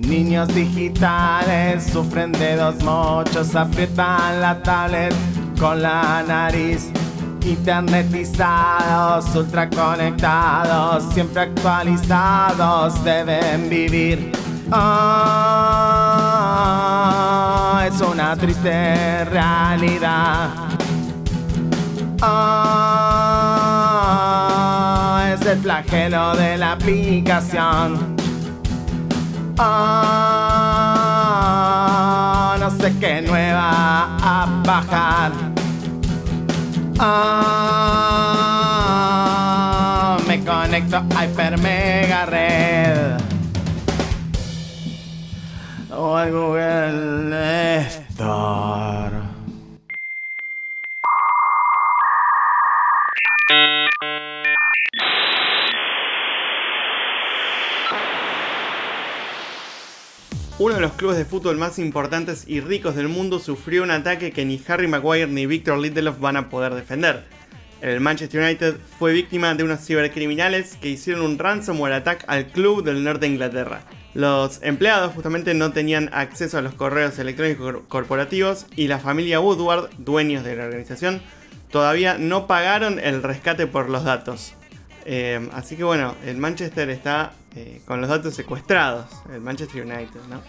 Niños digitales sufren de dos mochos, aprietan la tablet con la nariz. Internetizados, ultra conectados, siempre actualizados, deben vivir. Ah, es una triste realidad. Ah, es el flagelo de la aplicación. Ah, no sé qué nueva a bajar. Ah, me conecto a Hyper Mega Red. O al Google Store. Uno de los clubes de fútbol más importantes y ricos del mundo sufrió un ataque que ni Harry Maguire ni Victor Lindelof van a poder defender. El Manchester United fue víctima de unos cibercriminales que hicieron un ransomware attack al club del norte de Inglaterra. Los empleados justamente no tenían acceso a los correos electrónicos cor- corporativos y la familia Woodward, dueños de la organización, todavía no pagaron el rescate por los datos. Eh, así que bueno, el Manchester está eh, con los datos secuestrados, el Manchester United, ¿no?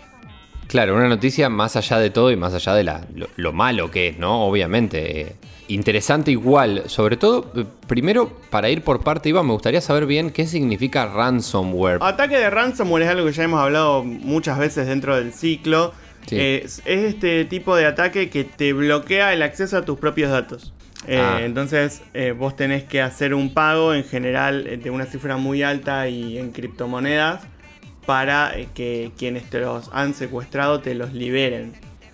Claro, una noticia más allá de todo y más allá de la- lo, lo malo que es, ¿no? Obviamente. eh, interesante igual. Sobre todo, primero, para ir por parte, Iván, me gustaría saber bien qué significa ransomware. Ataque de ransomware es algo que ya hemos hablado muchas veces dentro del ciclo. Sí. Es, es este tipo de ataque que te bloquea el acceso a tus propios datos. Eh, Ah. Entonces eh, vos tenés que hacer un pago en general eh, de una cifra muy alta y en criptomonedas para que quienes te los han secuestrado te los liberen.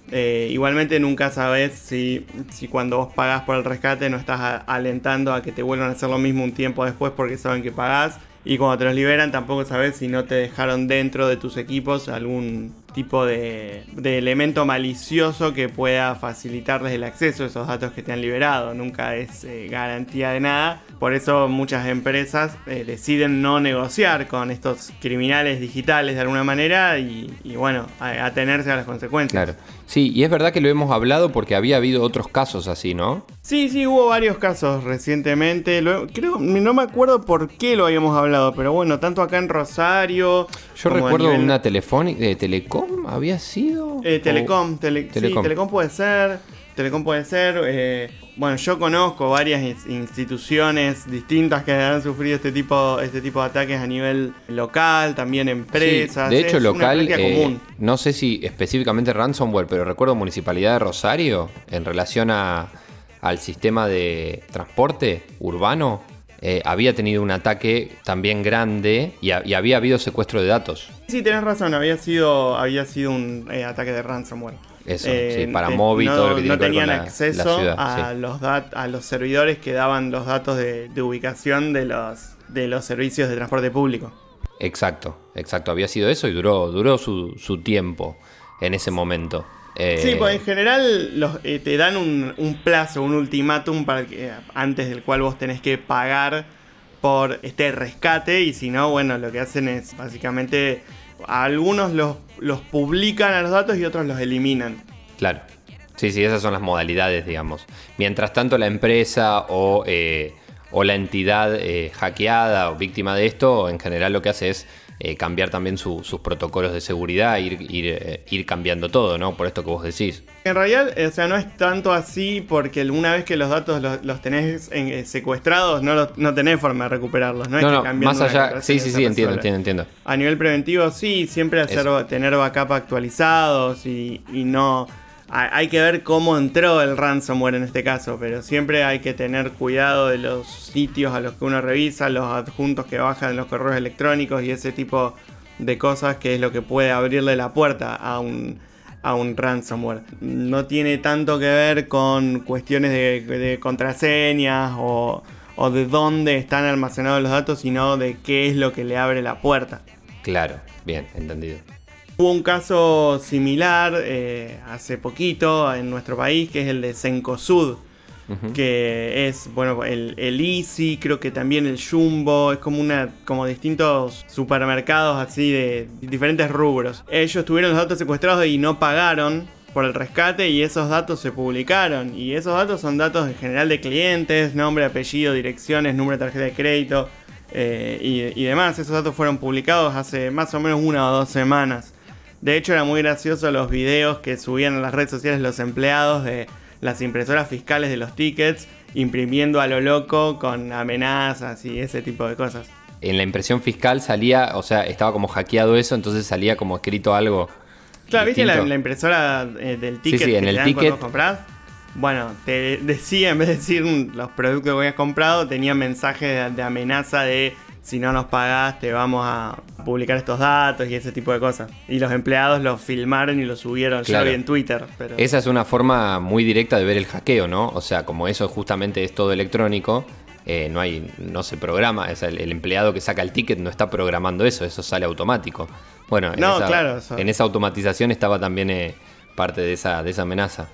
Eh, igualmente nunca sabes si, si cuando vos pagás por el rescate no estás a- alentando a que te vuelvan a hacer lo mismo un tiempo después porque saben que pagás. Y cuando te los liberan tampoco sabes si no te dejaron dentro de tus equipos algún tipo de, de elemento malicioso que pueda facilitarles el acceso a esos datos que te han liberado. Nunca es eh, garantía de nada. Por eso muchas empresas eh, deciden no negociar con estos criminales digitales de alguna manera y, y bueno, atenerse a las consecuencias. Claro. Sí, y es verdad que lo hemos hablado porque había habido otros casos así, ¿no? Sí, sí, hubo varios casos recientemente. Lo- creo, no me acuerdo por qué lo habíamos hablado, pero bueno, tanto acá en Rosario. Yo recuerdo nivel- una telefónica de Telecom, ¿había sido? Eh, Telecom, tele- Telecom. Sí, Telecom puede ser. Telecom puede ser. eh, bueno, yo conozco varias ins- instituciones distintas que han sufrido este tipo, este tipo de ataques a nivel local, también empresas. Sí, de hecho, es local, eh, común. no sé si específicamente ransomware, pero recuerdo Municipalidad de Rosario en relación a, al sistema de transporte urbano. Eh, había tenido un ataque también grande y, ha- y había habido secuestro de datos. Sí, tenés razón, había sido, había sido un eh, ataque de ransomware. Eso, Eh, sí, para móvil, no, todo lo que tiene no que ver con tenían la- la acceso ciudad, a, sí. los dat- a los servidores que daban los datos de, de ubicación de los, de los servicios de transporte público. Exacto, exacto. Había sido eso y duró, duró su, su tiempo en ese momento. Eh, Sí, pues en general los, eh, te dan un, un plazo, un ultimátum para que, antes del cual vos tenés que pagar por este rescate y si no, bueno, lo que hacen es básicamente algunos los, los publican a los datos y otros los eliminan. Claro. Sí, sí, esas son las modalidades, digamos. Mientras tanto, la empresa o, eh, o la entidad eh, hackeada o víctima de esto, en general lo que hace es eh, cambiar también su- sus protocolos de seguridad, ir, ir, eh, ir cambiando todo, ¿no? Por esto que vos decís. En realidad, o sea, no es tanto así porque una vez que los datos los, los tenés en- eh, secuestrados, no, los- no tenés forma de recuperarlos. No, es No, que no, cambiando más allá. Sí, sí, sí, entiendo, entiendo, entiendo. A nivel preventivo, sí, siempre hacer, Eso. tener backup actualizados y, y no. Hay- que ver cómo entró el ransomware en este caso, pero siempre hay que tener cuidado de los sitios a los que uno revisa, los adjuntos que bajan los correos electrónicos y ese tipo de cosas que es lo que puede abrirle la puerta a un, a un ransomware. No tiene tanto que ver con cuestiones de, contraseñas o de dónde están almacenados los datos, sino de qué es lo que le abre la puerta. Claro, bien, entendido. Hubo un caso similar eh, hace poquito en nuestro país, que es el de Cencosud. que es, bueno, el, el, Easy, creo que también el Jumbo, es como una, como distintos supermercados así de diferentes rubros. Ellos tuvieron los datos secuestrados y no pagaron por el rescate y esos datos se publicaron. Y esos datos son datos en general de clientes, nombre, apellido, direcciones, número de tarjeta de crédito eh, y, y demás. Esos datos fueron publicados hace más o menos una o dos semanas. De hecho era muy gracioso los videos que subían a las redes sociales los empleados de las impresoras fiscales de los tickets imprimiendo a lo loco con amenazas y ese tipo de cosas. En la impresión fiscal salía, o sea, estaba como hackeado eso, entonces salía como escrito algo. Claro, ¿viste la, impresora eh, del ticket sí, en el ticket. compras? Bueno, te decía, en vez de decir los productos que habías comprado, tenía mensajes de amenaza de si no nos pagás te vamos a publicar estos datos y ese tipo de cosas. Y los empleados lo filmaron y lo subieron, ya en Twitter. Esa es una forma muy directa de ver el hackeo, ¿no? O sea, como eso justamente es todo electrónico, eh, no hay, no se programa, es el, empleado que saca el ticket no está programando eso, eso sale automático. Bueno, en, esa, en esa automatización estaba también eh, parte de esa, de esa amenaza.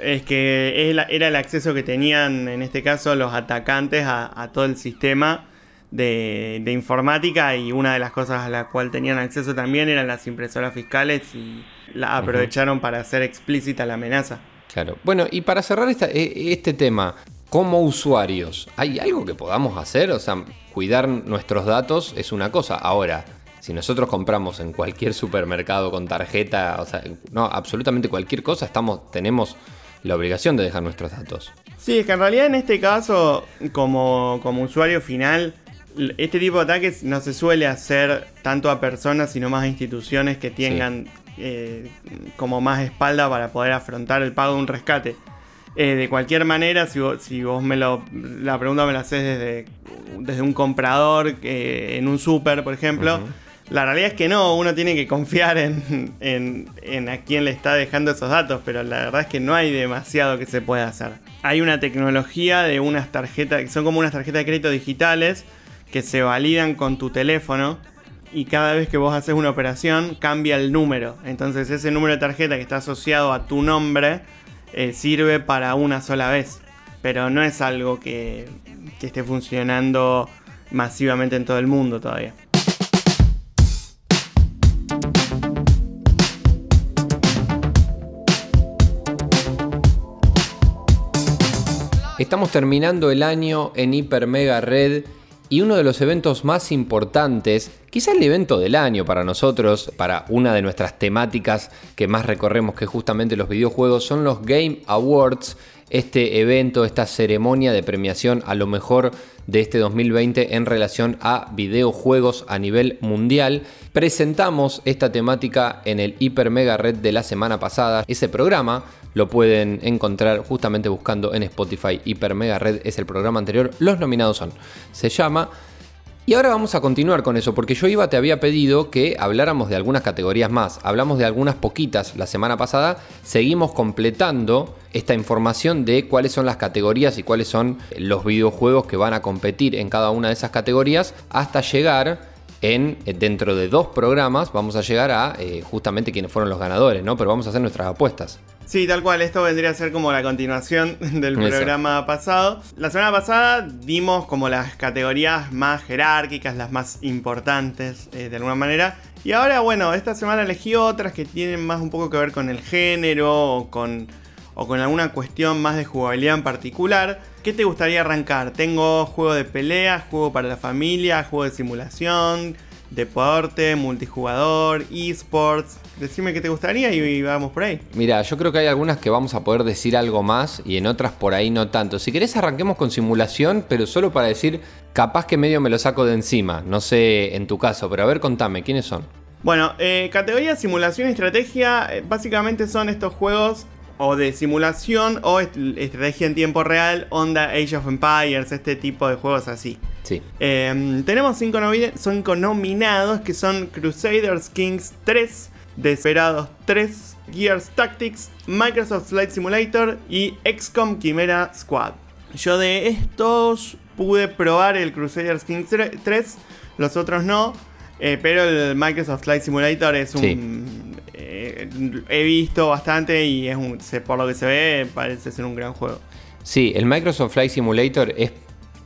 Es que era el acceso que tenían en este caso los atacantes a todo el sistema de, informática y una de las cosas a la cual tenían acceso también eran las impresoras fiscales y la aprovecharon para hacer explícita la amenaza. Claro. Bueno, y para cerrar e, este tema, como usuarios, ¿hay algo que podamos hacer? O sea, cuidar nuestros datos es una cosa. Ahora, si nosotros compramos en cualquier supermercado con tarjeta, o sea, no, absolutamente cualquier cosa, estamos, tenemos la obligación de dejar nuestros datos. Sí, es que en realidad en este caso, como, como usuario final, este tipo de ataques no se suele hacer tanto a personas, sino más a instituciones que tengan eh, como más espalda para poder afrontar el pago de un rescate. Eh, de cualquier manera, si vos, me lo. La pregunta me la haces desde, desde un comprador eh, en un súper, por ejemplo. La realidad es que no, uno tiene que confiar en, en, en, a quién le está dejando esos datos, pero la verdad es que no hay demasiado que se pueda hacer. Hay una tecnología de unas tarjetas, que son como unas tarjetas de crédito digitales, que se validan con tu teléfono y cada vez que vos haces una operación cambia el número. Entonces ese número de tarjeta que está asociado a tu nombre eh, sirve para una sola vez. Pero no es algo que, que esté funcionando masivamente en todo el mundo todavía. Estamos terminando el año en Hiper Mega Red y uno de los eventos más importantes, quizá el evento del año para nosotros, para una de nuestras temáticas que más recorremos que justamente los videojuegos, son los Game Awards, este evento, esta ceremonia de premiación a lo mejor de este 2020 en relación a videojuegos a nivel mundial. Presentamos esta temática en el Hiper Mega Red de la semana pasada. Ese programa lo pueden encontrar justamente buscando en Spotify. Hiper Mega Red es el programa anterior. Los nominados son. Se llama y ahora vamos a continuar con eso, porque yo iba, te había pedido que habláramos de algunas categorías más. Hablamos de algunas poquitas la semana pasada. Seguimos completando esta información de cuáles son las categorías y cuáles son los videojuegos que van a competir en cada una de esas categorías hasta llegar en dentro de dos programas vamos a llegar a eh, justamente quienes fueron los ganadores, ¿no? Pero vamos a hacer nuestras apuestas. Sí, tal cual, esto vendría a ser como la continuación del programa pasado. La semana pasada dimos como las categorías más jerárquicas, las más importantes eh, de alguna manera. Y ahora, bueno, esta semana elegí otras que tienen más un poco que ver con el género o con, o con alguna cuestión más de jugabilidad en particular. ¿Qué te gustaría arrancar? Tengo juego de peleas, juego para la familia, juego de simulación, deporte, multijugador, esports. Decime qué te gustaría y vamos por ahí. Mira, yo creo que hay algunas que vamos a poder decir algo más y en otras por ahí no tanto. Si querés arranquemos con simulación, pero solo para decir, capaz que medio me lo saco de encima. No sé en tu caso, pero a ver, contame, ¿quiénes son? Bueno, eh, categoría simulación y estrategia, eh, básicamente son estos juegos o de simulación o estrategia en tiempo real, onda Age of Empires, este tipo de juegos así. Sí. Em, tenemos cinco, cinco, nominados que son Crusaders Kings 3, Desperados 3, Gears Tactics, Microsoft Flight Simulator y XCOM Chimera Squad. Yo de estos pude probar el Crusaders Kings 3, los otros no. Eh, pero el Microsoft Flight Simulator es un. Eh, he visto bastante y es un, por lo que se ve parece ser un gran juego. Sí, el Microsoft Flight Simulator es,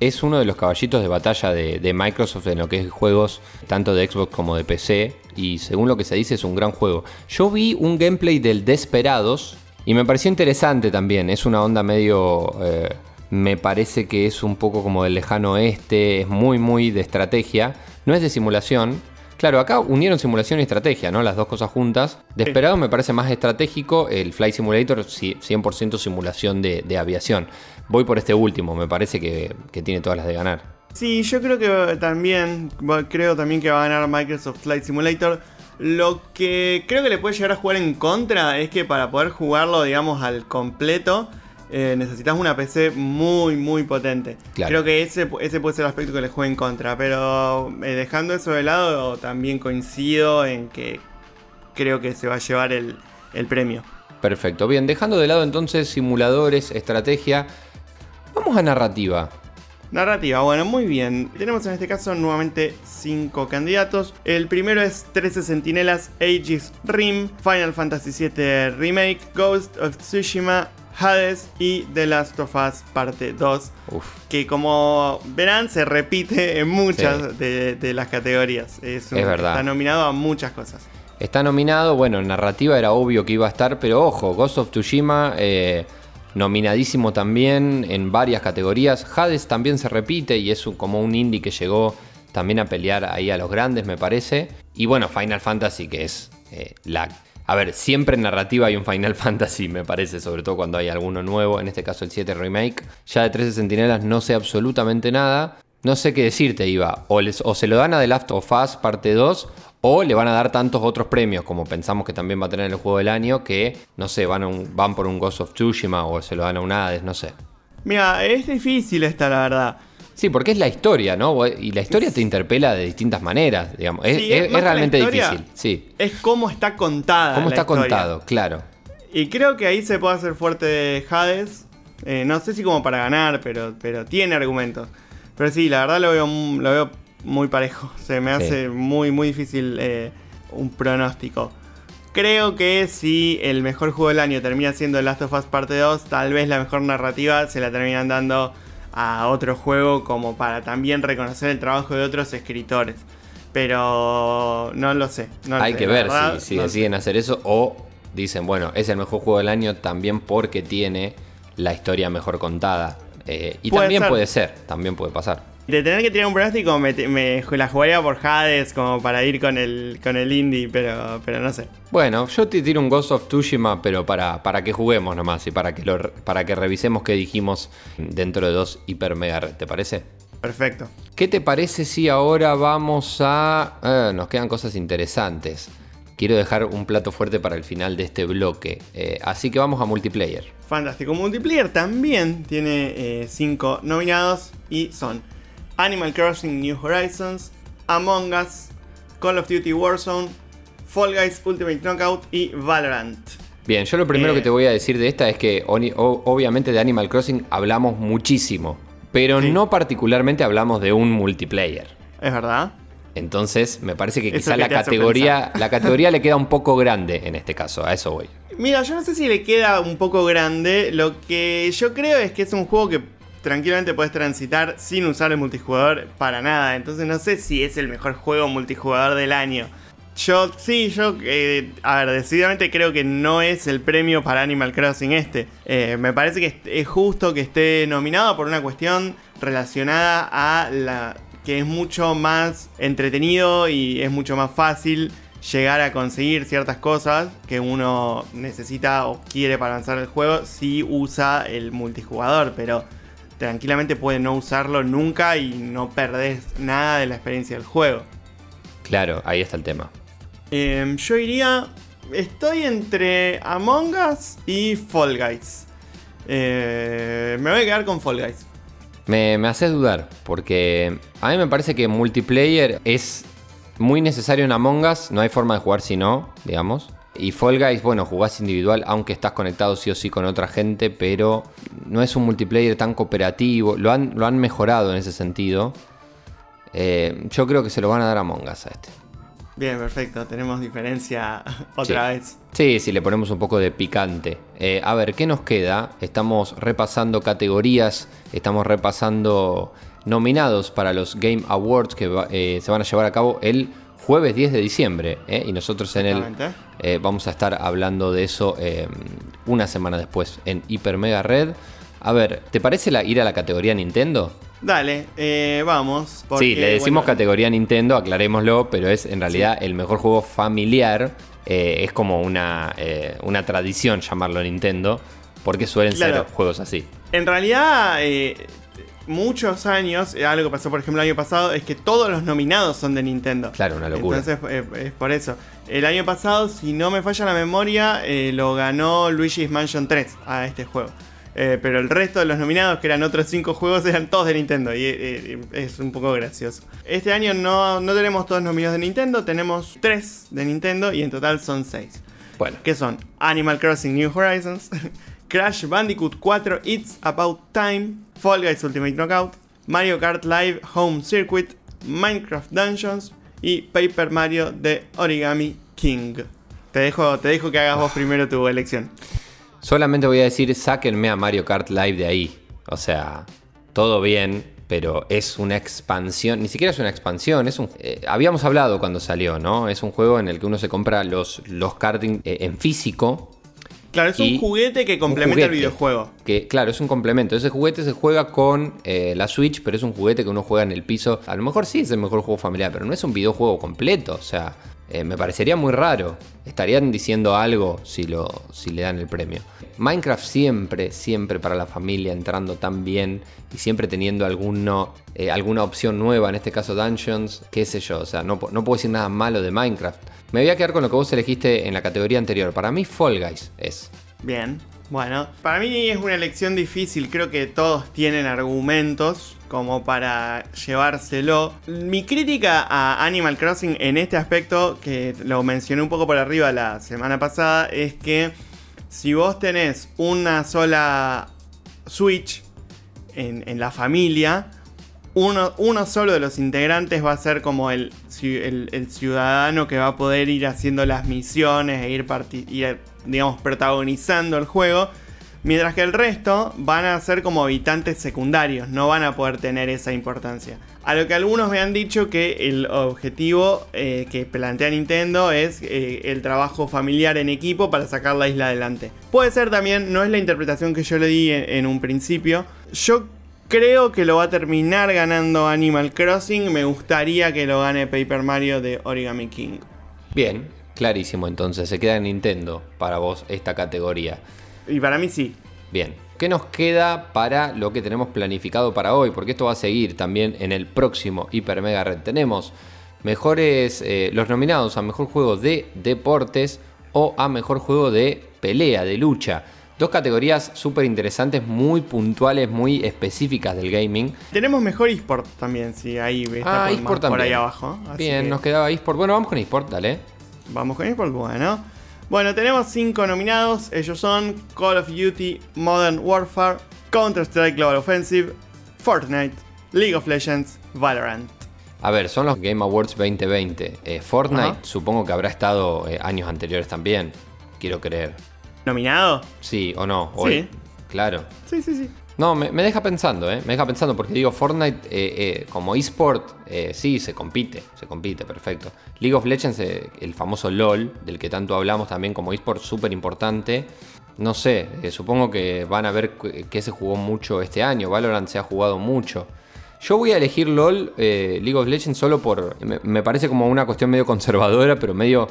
es uno de los caballitos de batalla de, de Microsoft en lo que es juegos tanto de Xbox como de PC. Y según lo que se dice es un gran juego. Yo vi un gameplay del Desperados y me pareció interesante también. Es una onda medio... eh, me parece que es un poco como del lejano oeste. Es muy, muy de estrategia. No es de simulación. Claro, acá unieron simulación y estrategia, ¿no? Las dos cosas juntas. Desperados me parece más estratégico. El Flight Simulator, sí, 100% simulación de, de aviación. Voy por este último. Me parece que, que tiene todas las de ganar. Sí, yo creo que también, creo también que va a ganar Microsoft Flight Simulator. Lo que creo que le puede llegar a jugar en contra es que para poder jugarlo, digamos, al completo, eh, necesitas una PC muy, muy potente. Claro. Creo que ese, ese puede ser el aspecto que le juegue en contra. Pero eh, dejando eso de lado, también coincido en que creo que se va a llevar el, el premio. Perfecto. Bien, dejando de lado entonces simuladores, estrategia. Vamos a narrativa. Narrativa, bueno, muy bien. Tenemos en este caso nuevamente 5 candidatos. El primero es 13 Centinelas Aegis Rim, Final Fantasy VII Remake, Ghost of Tsushima, Hades y The Last of Us Parte 2. Uf. Que como verán se repite en muchas Sí. de, de las categorías. Es, un- Es verdad. Está nominado a muchas cosas. Está nominado, bueno, en narrativa era obvio que iba a estar, pero ojo, Ghost of Tsushima eh, nominadísimo también en varias categorías. Hades también se repite y es como un indie que llegó también a pelear ahí a los grandes, me parece. Y bueno, Final Fantasy, que es eh, la... A ver, siempre en narrativa hay un Final Fantasy, me parece, sobre todo cuando hay alguno nuevo, en este caso el 7 Remake. Ya de 13 Centinelas no sé absolutamente nada. No sé qué decirte, Iba. O, les- o se lo dan a The Last of Us parte 2, o le van a dar tantos otros premios, como pensamos que también va a tener el juego del año, que, no sé, van, a un- van por un Ghost of Tsushima o se lo dan a un Hades, no sé. Mira, es difícil esta, la verdad. Sí, porque es la historia, ¿no? Y la historia te interpela de distintas maneras, digamos. Es, Sí, es- realmente difícil, sí. Es cómo está contada. ¿Cómo la está historia. contado? Claro. Y creo que ahí se puede hacer fuerte Hades. Eh, no sé si como para ganar, pero, pero tiene argumentos. Pero sí, la verdad lo veo, lo veo muy parejo. Se me Sí. hace muy, muy difícil eh, un pronóstico. Creo que si el mejor juego del año termina siendo Last of Us Parte 2, tal vez la mejor narrativa se la terminan dando a otro juego como para también reconocer el trabajo de otros escritores. Pero no lo sé. no lo Hay sé, que ver verdad, si, si no sé. deciden hacer eso o dicen, bueno, es el mejor juego del año también porque tiene la historia mejor contada. Eh, y Puede también ser. puede ser, también puede pasar. De tener que tirar un pronóstico, me, me la jugaría por Hades como para ir con el, con el indie, pero, pero no sé. Bueno, yo te tiro un Ghost of Tsushima, pero para, para que juguemos nomás y para que, lo, para que revisemos qué dijimos dentro de dos hiper mega red, ¿te parece? Perfecto. ¿Qué te parece si ahora vamos a... eh, nos quedan cosas interesantes. Quiero dejar un plato fuerte para el final de este bloque. Eh, así que vamos a multiplayer. Fantástico. Multiplayer también tiene 5 nominados y son Animal Crossing New Horizons, Among Us, Call of Duty Warzone, Fall Guys Ultimate Knockout y Valorant. Bien, yo lo primero Eh. que te voy a decir de esta es que obviamente de Animal Crossing hablamos muchísimo, pero Sí. no particularmente hablamos de un multiplayer. ¿Es verdad? Entonces, me parece que quizá la categoría, la categoría le queda un poco grande en este caso, a eso voy. Mira, yo no sé si le queda un poco grande. Lo que yo creo es que es un juego que tranquilamente puedes transitar sin usar el multijugador para nada. Entonces no sé si es el mejor juego multijugador del año. Yo, sí, yo, eh, a ver, decididamente creo que no es el premio para Animal Crossing este. Eh, me parece que es justo que esté nominado por una cuestión relacionada a la que es mucho más entretenido y es mucho más fácil llegar a conseguir ciertas cosas que uno necesita o quiere para avanzar el juego si usa el multijugador, pero tranquilamente puede no usarlo nunca y no perdés nada de la experiencia del juego. Claro, ahí está el tema. Em, yo iría. Estoy entre Among Us y Fall Guys. Eh, me voy a quedar con Fall Guys. Me, me haces dudar, porque a mí me parece que multiplayer es muy necesario en Among Us, no hay forma de jugar si no, digamos. Y Fall Guys, bueno, jugás individual, aunque estás conectado sí o sí con otra gente, pero no es un multiplayer tan cooperativo, lo han, lo han mejorado en ese sentido. Eh, yo creo que se lo van a dar a Among Us a este. Bien, perfecto. Tenemos diferencia otra Sí. vez. Sí, si le ponemos un poco de picante. Eh, a ver, ¿qué nos queda? Estamos repasando categorías, estamos repasando nominados para los Game Awards que eh, se van a llevar a cabo el jueves 10 de diciembre. eh, y nosotros en el eh, vamos a estar hablando de eso eh, una semana después en Hyper Mega Red. A ver, ¿te parece la- ir a la categoría Nintendo? Dale, eh, vamos. porque, sí, le decimos bueno, categoría Nintendo, aclarémoslo, pero es en realidad el mejor juego familiar. eh, es como una, eh, una tradición llamarlo Nintendo, porque suelen Claro. ser juegos así. En realidad, muchos años, algo que pasó por ejemplo el año pasado, es que todos los nominados son de Nintendo. Claro, una locura. Entonces es por eso. El año pasado, si no me falla la memoria, lo ganó Luigi's Mansion 3 a este juego. Eh, pero el resto de los nominados, que eran otros 5 juegos, eran todos de Nintendo. Y eh, eh, es un poco gracioso. Este año no, no tenemos todos nominados de Nintendo, tenemos 3 de Nintendo y en total son 6. Bueno, que son Animal Crossing New Horizons, Crash Bandicoot 4 It's About Time, Fall Guys Ultimate Knockout, Mario Kart Live Home Circuit, Minecraft Dungeons y Paper Mario The Origami King. Te dejo, te dejo que hagas vos primero tu elección. Solamente voy a decir, sáquenme a Mario Kart Live de ahí. O sea, todo bien, pero es una expansión, ni siquiera es una expansión, es un... eh, habíamos hablado cuando salió, ¿no? Es un juego en el que uno se compra los, los karting eh, en físico, Claro, es un juguete que complementa juguete. el videojuego. Que claro, es un complemento. Ese juguete se juega con eh, la Switch, pero es un juguete que uno juega en el piso. A lo mejor sí es el mejor juego familiar, pero no es un videojuego completo. O sea, eh, me parecería muy raro. Estarían diciendo algo si, lo, si le dan el premio. Minecraft siempre, siempre para la familia entrando tan bien y siempre teniendo alguno, eh, alguna opción nueva, en este caso Dungeons, qué sé yo. O sea, no, no puedo decir nada malo de Minecraft. Me voy a quedar con lo que vos elegiste en la categoría anterior. Para mí Fall Guys es. Bien, bueno, para mí es una elección difícil, creo que todos tienen argumentos como para llevárselo. Mi crítica a Animal Crossing en este aspecto, que lo mencioné un poco por arriba la semana pasada, es que si vos tenés una sola Switch en, la familia, uno, solo de los integrantes va a ser como el, ci- el- el ciudadano que va a poder ir haciendo las misiones e ir, ir, digamos, protagonizando el juego. Mientras que el resto van a ser como habitantes secundarios, no van a poder tener esa importancia. A lo que algunos me han dicho que el objetivo eh, que plantea Nintendo es eh, el trabajo familiar en equipo para sacar la isla adelante. Puede ser también, no es la interpretación que yo le di en, en un principio. Yo creo que lo va a terminar ganando Animal Crossing. Me gustaría que lo gane Paper Mario de Origami King. Bien, clarísimo entonces, se queda en Nintendo para vos esta categoría. Y para mí sí. Bien, ¿qué nos queda para lo que tenemos planificado para hoy? Porque esto va a seguir también en el próximo Hyper Mega Red. Tenemos mejores, eh, los nominados a mejor juego de deportes o a mejor juego de pelea, de lucha. Dos categorías súper interesantes, muy puntuales, muy específicas del gaming. Tenemos mejor eSport también, sí, ahí está Ah, por, más por ahí también. abajo. Bien, que nos quedaba eSport. Bueno, vamos con eSport, dale. Vamos con eSport, bueno. Bueno, tenemos cinco nominados. Ellos son Call of Duty, Modern Warfare, Counter-Strike Global Offensive, Fortnite, League of Legends, Valorant. A ver, son los Game Awards 2020. Eh, Fortnite Ajá. supongo que habrá estado eh, años anteriores también. Quiero creer. ¿Nominado? Sí o no. o- Sí. Claro. Sí, sí, sí. No, me, deja pensando, ¿eh? Me deja pensando porque digo, Fortnite eh, eh, como eSport, eh, sí, se compite, se compite, perfecto. League of Legends, el famoso LOL, del que tanto hablamos también como eSport, súper importante. No sé, supongo que van a ver que se jugó mucho este año. Valorant se ha jugado mucho. Yo voy a elegir LOL, League of Legends, solo por. Me parece como una cuestión medio conservadora, pero medio.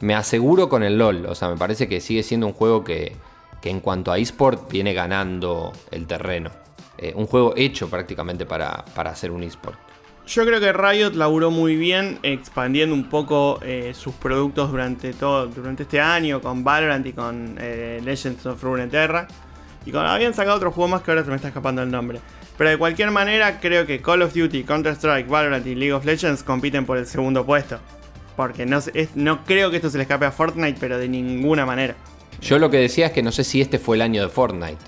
Me aseguro con el LOL. O sea, me parece que sigue siendo un juego que, que en cuanto a eSport viene ganando el terreno. Eh, un juego hecho prácticamente para, para hacer un eSport. Yo creo que Riot laburó muy bien expandiendo un poco eh, sus productos durante todo durante este año con Valorant y con eh, Legends of Runeterra. Y con, habían sacado otro juego más que ahora se me está escapando el nombre. Pero de cualquier manera creo que Call of Duty, Counter-Strike, Valorant y League of Legends compiten por el segundo puesto. Porque no, no creo que esto se le escape a Fortnite, pero de ninguna manera. Yo lo que decía es que no sé si este fue el año de Fortnite.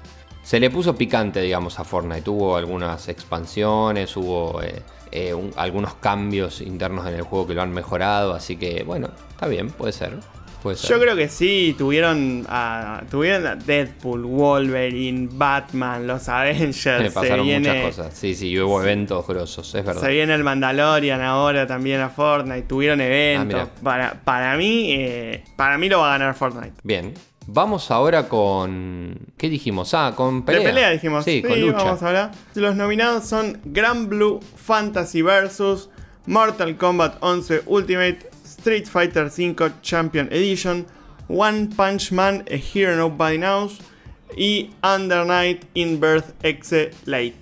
se le puso picante, digamos, a Fortnite. Hubo algunas expansiones, hubo eh, eh, un- algunos cambios internos en el juego que lo han mejorado, así que bueno, está bien, puede ser. Puede ser. Yo creo que sí, tuvieron a, tuvieron a Deadpool, Wolverine, Batman, los Avengers. Me se pasaron viene, muchas cosas. Sí, sí, hubo eventos grosos, es verdad. Se viene el Mandalorian ahora también a Fortnite, tuvieron eventos. mira. para, para mí, eh, para mí lo va a ganar Fortnite. Bien. Vamos ahora con. ¿Qué dijimos? Ah, con pelea. De pelea dijimos. Sí, con lucha. vamos a hablar. Los nominados son Grand Blue Fantasy vs. Mortal Kombat 11 Ultimate, Street Fighter V Champion Edition, One Punch Man, A Hero Nobody Knows y Under Night in Birth Exe Late.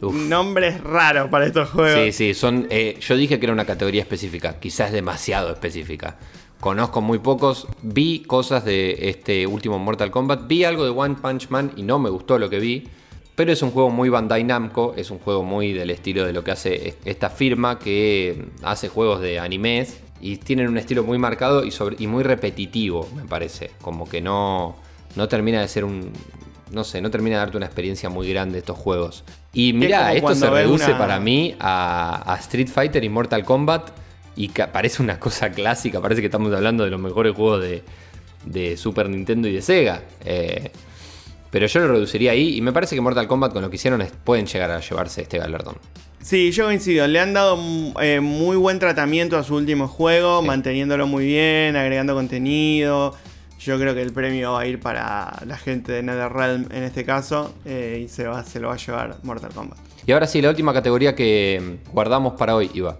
Uf. Nombres raros para estos juegos. Sí, sí, son. eh, yo dije que era una categoría específica, quizás demasiado específica. Conozco muy pocos, vi cosas de este último Mortal Kombat, vi algo de One Punch Man y no me gustó lo que vi, pero es un juego muy Bandai Namco, es un juego muy del estilo de lo que hace es- esta firma que hace juegos de animes y tienen un estilo muy marcado y, sobre, y muy repetitivo, me parece, como que no, no termina de ser un... No sé, no termina de darte una experiencia muy grande estos juegos. Y mira, esto se reduce una- para mí a, a Street Fighter y Mortal Kombat y que parece una cosa clásica, parece que estamos hablando de los mejores juegos de, de Super Nintendo y de Sega. Eh, pero yo lo reduciría ahí y me parece que Mortal Kombat con lo que hicieron es- pueden llegar a llevarse este galardón. Sí, yo coincido. Le han dado eh, muy buen tratamiento a su último juego, Sí. manteniéndolo muy bien, agregando contenido. Yo creo que el premio va a ir para la gente de NetherRealm en este caso eh, y se, va, se lo va a llevar Mortal Kombat. Y ahora sí, la última categoría que guardamos para hoy, Iba.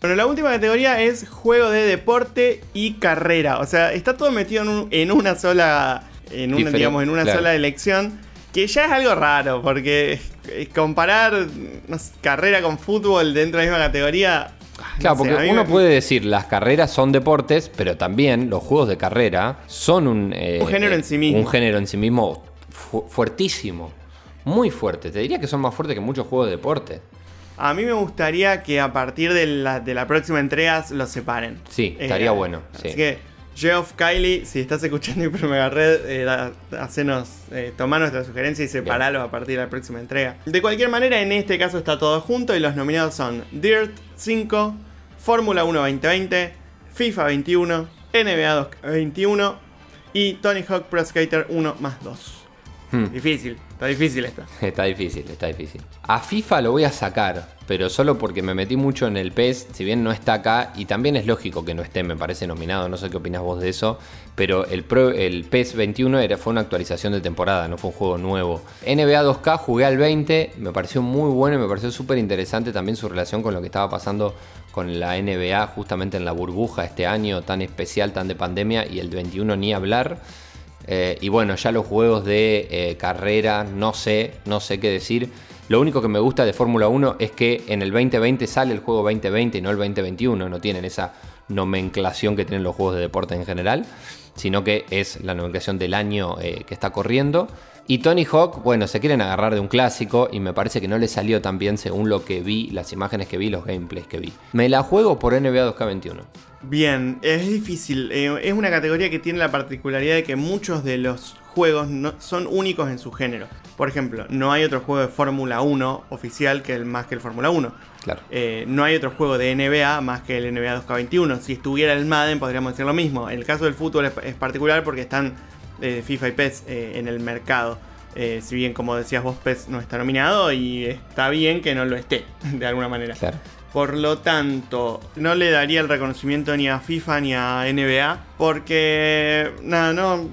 Bueno, la última categoría es juego de deporte y carrera. O sea, está todo metido en, un- en una sola. En una, digamos, en una claro. sola elección. Que ya es algo raro, porque eh, comparar no sé, carrera con fútbol dentro de la misma categoría. ah, no Claro, sé, porque uno me- puede decir las carreras son deportes, pero también los juegos de carrera son un, eh, Un género en sí mismo. Un género en sí mismo fu- fuertísimo. Muy fuerte. Te diría que son más fuertes que muchos juegos de deporte. A mí me gustaría que a partir de la, de la próxima entrega los separen. Sí, estaría bueno, sí. Así que, Geoff Kylie, si estás escuchando Hyper Mega Red, eh, hacenos, eh, toma nuestra sugerencia y separalos a partir de la próxima entrega. De cualquier manera, en este caso está todo junto y los nominados son Dirt 5, Fórmula 1 2020, FIFA 21, NBA 2K21 y Tony Hawk Pro Skater 1 más 2. Hmm. Difícil, está difícil esta. Está difícil, está difícil. A FIFA lo voy a sacar, pero solo porque me metí mucho en el PES, si bien no está acá, y también es lógico que no esté, me parece nominado, no sé qué opinas vos de eso, pero el, el PES 21 era, fue una actualización de temporada, no fue un juego nuevo. NBA 2K jugué al 20, me pareció muy bueno y me pareció súper interesante también su relación con lo que estaba pasando con la NBA justamente en la burbuja este año tan especial, tan de pandemia, y el 21 ni hablar. Eh, y bueno, ya los juegos de eh, carrera, no sé, no sé qué decir. Lo único que me gusta de Fórmula 1 es que en el 2020 sale el juego 2020 y no el 2021. No tienen esa nomenclación que tienen los juegos de deporte en general, sino que es la nomenclación del año eh, que está corriendo. Y Tony Hawk, bueno, se quieren agarrar de un clásico y me parece que no le salió tan bien según lo que vi, las imágenes que vi, los gameplays que vi. Me la juego por NBA 2K21. Bien, es difícil. Eh, es una categoría que tiene la particularidad de que muchos de los juegos no, son únicos en su género. Por ejemplo, no hay otro juego de Fórmula 1 oficial que el más que el Fórmula 1. Claro. Eh, no hay otro juego de NBA más que el NBA 2K21. Si estuviera el Madden podríamos decir lo mismo. El caso del fútbol es, es particular porque están eh, FIFA y PES eh, en el mercado. Eh, si bien como decías vos PES no está nominado y está bien que no lo esté de alguna manera. Claro. Por lo tanto, no le daría el reconocimiento ni a FIFA ni a NBA. Porque, nada, no.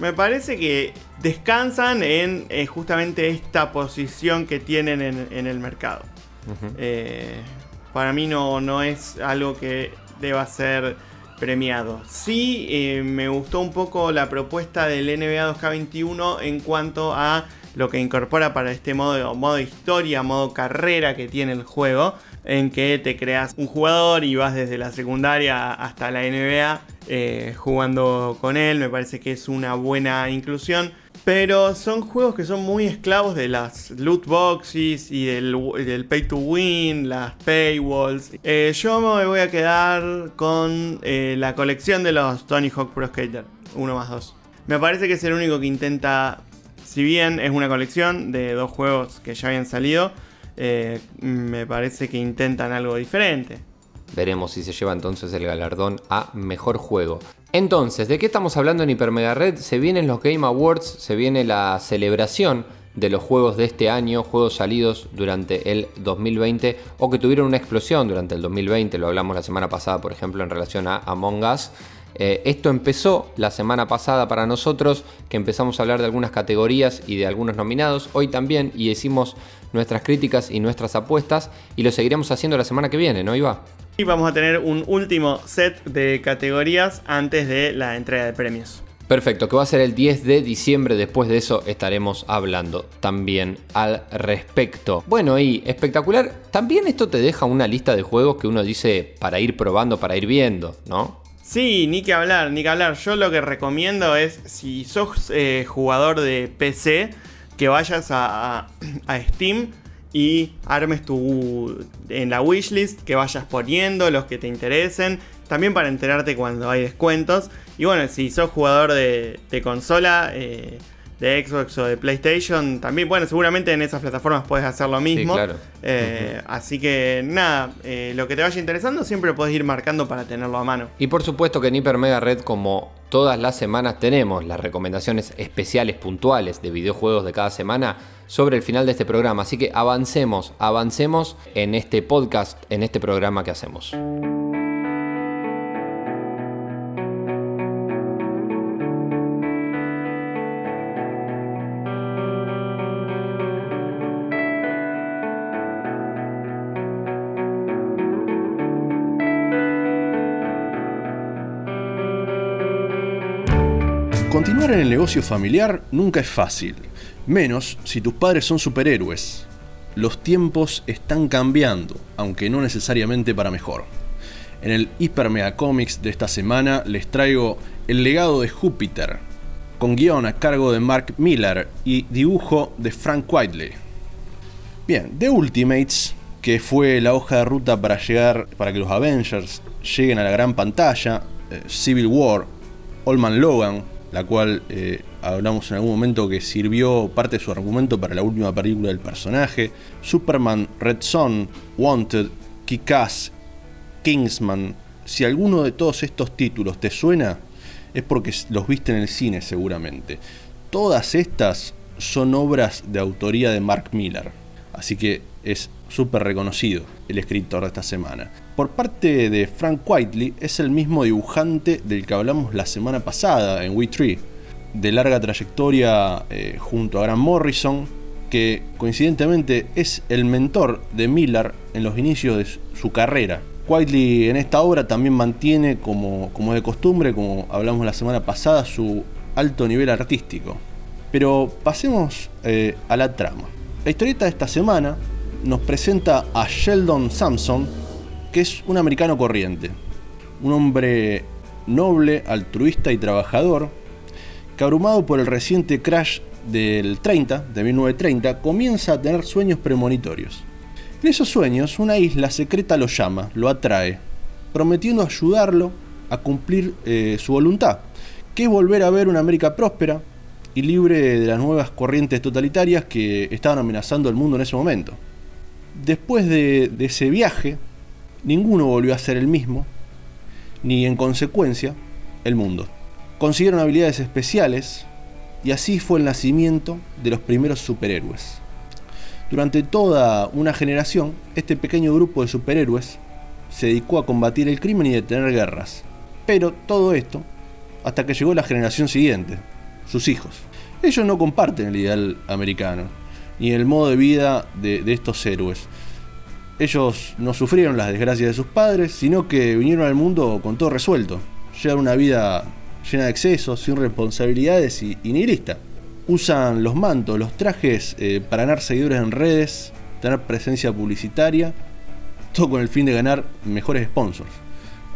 Me parece que descansan en eh, justamente esta posición que tienen en, en el mercado. Eh, para mí no, no es algo que deba ser premiado. Sí, eh, me gustó un poco la propuesta del NBA 2K21 en cuanto a lo que incorpora para este modo, modo historia, modo carrera que tiene el juego, en que te creas un jugador y vas desde la secundaria hasta la NBA eh, jugando con él. Me parece que es una buena inclusión. Pero son juegos que son muy esclavos de las loot boxes y del, pay to win, las paywalls. Eh, yo me voy a quedar con eh, la colección de los Tony Hawk Pro Skater 1 más 2. Me parece que es el único que intenta si bien es una colección de dos juegos que ya habían salido, eh, me parece que intentan algo diferente. Veremos si se lleva entonces el galardón a mejor juego. Entonces, ¿de qué estamos hablando en Hyper Mega Red? Se vienen los Game Awards, se viene la celebración de los juegos de este año, juegos salidos durante el 2020 o que tuvieron una explosión durante el 2020, lo hablamos la semana pasada, por ejemplo, en relación a Among Us. Eh, esto empezó la semana pasada para nosotros, que empezamos a hablar de algunas categorías y de algunos nominados, hoy también, y decimos nuestras críticas y nuestras apuestas, y lo seguiremos haciendo la semana que viene, ¿no, Iba? Y vamos a tener un último set de categorías antes de la entrega de premios. Perfecto, que va a ser el 10 de diciembre, después de eso estaremos hablando también al respecto. Bueno, y espectacular, también esto te deja una lista de juegos que uno dice para ir probando, para ir viendo, ¿no? Sí, ni que hablar, ni que hablar. Yo lo que recomiendo es, si sos eh, jugador de PC, que vayas a, a Steam y armes tu en la wishlist que vayas poniendo los que te interesen también para enterarte cuando hay descuentos. Y bueno si sos jugador de, consola eh, de Xbox o de PlayStation también bueno seguramente en esas plataformas puedes hacer lo mismo claro. Eh, así que nada eh, lo que te vaya interesando siempre puedes ir marcando para tenerlo a mano y por supuesto que en Hyper Mega Red como todas las semanas tenemos las recomendaciones especiales puntuales de videojuegos de cada semana sobre el final de este programa. Así que avancemos, avancemos en este podcast, en este programa que hacemos. En el negocio familiar nunca es fácil. Menos si tus padres son superhéroes. Los tiempos están cambiando, aunque no necesariamente para mejor. En el Hyper Mega Comics de esta semana les traigo El legado de Júpiter, con guion a cargo de Mark Miller y dibujo de Frank Whiteley. Bien, The Ultimates, que fue la hoja de ruta para llegar para que los Avengers lleguen a la gran pantalla, eh, Civil War, Allman Logan, la cual eh, hablamos en algún momento que sirvió parte de su argumento para la última película del personaje, Superman, Red Son, Wanted, Kick-Ass, Kingsman. Si alguno de todos estos títulos te suena, es porque los viste en el cine seguramente. Todas estas son obras de autoría de Mark Miller, así que es súper reconocido el escritor de esta semana. Por parte de Frank Whiteley, es el mismo dibujante del que hablamos la semana pasada en We Tree, de larga trayectoria eh, junto a Grant Morrison, que coincidentemente es el mentor de Miller en los inicios de su carrera. Whiteley en esta obra también mantiene, como, como de costumbre, como hablamos la semana pasada, su alto nivel artístico. Pero pasemos eh, a la trama. La historieta de esta semana nos presenta a Sheldon Sampson, que es un americano corriente, un hombre noble, altruista y trabajador, que abrumado por el reciente crash del 30, de 1930, comienza a tener sueños premonitorios. En esos sueños, una isla secreta lo llama, lo atrae, prometiendo ayudarlo a cumplir eh, su voluntad, que es volver a ver una América próspera y libre de las nuevas corrientes totalitarias que estaban amenazando el mundo en ese momento. Después de ese viaje, ninguno volvió a ser el mismo, ni en consecuencia el mundo. Consiguieron habilidades especiales y así fue el nacimiento de los primeros superhéroes. Durante toda una generación, este pequeño grupo de superhéroes se dedicó a combatir el crimen y detener guerras. Pero todo esto hasta que llegó la generación siguiente, sus hijos. Ellos no comparten el ideal americano, ni el modo de vida de, de estos héroes, ellos no sufrieron las desgracias de sus padres, sino que vinieron al mundo con todo resuelto. Llevan una vida llena de excesos, sin responsabilidades y, nihilista. Usan los mantos, los trajes eh, para ganar seguidores en redes, tener presencia publicitaria, todo con el fin de ganar mejores sponsors.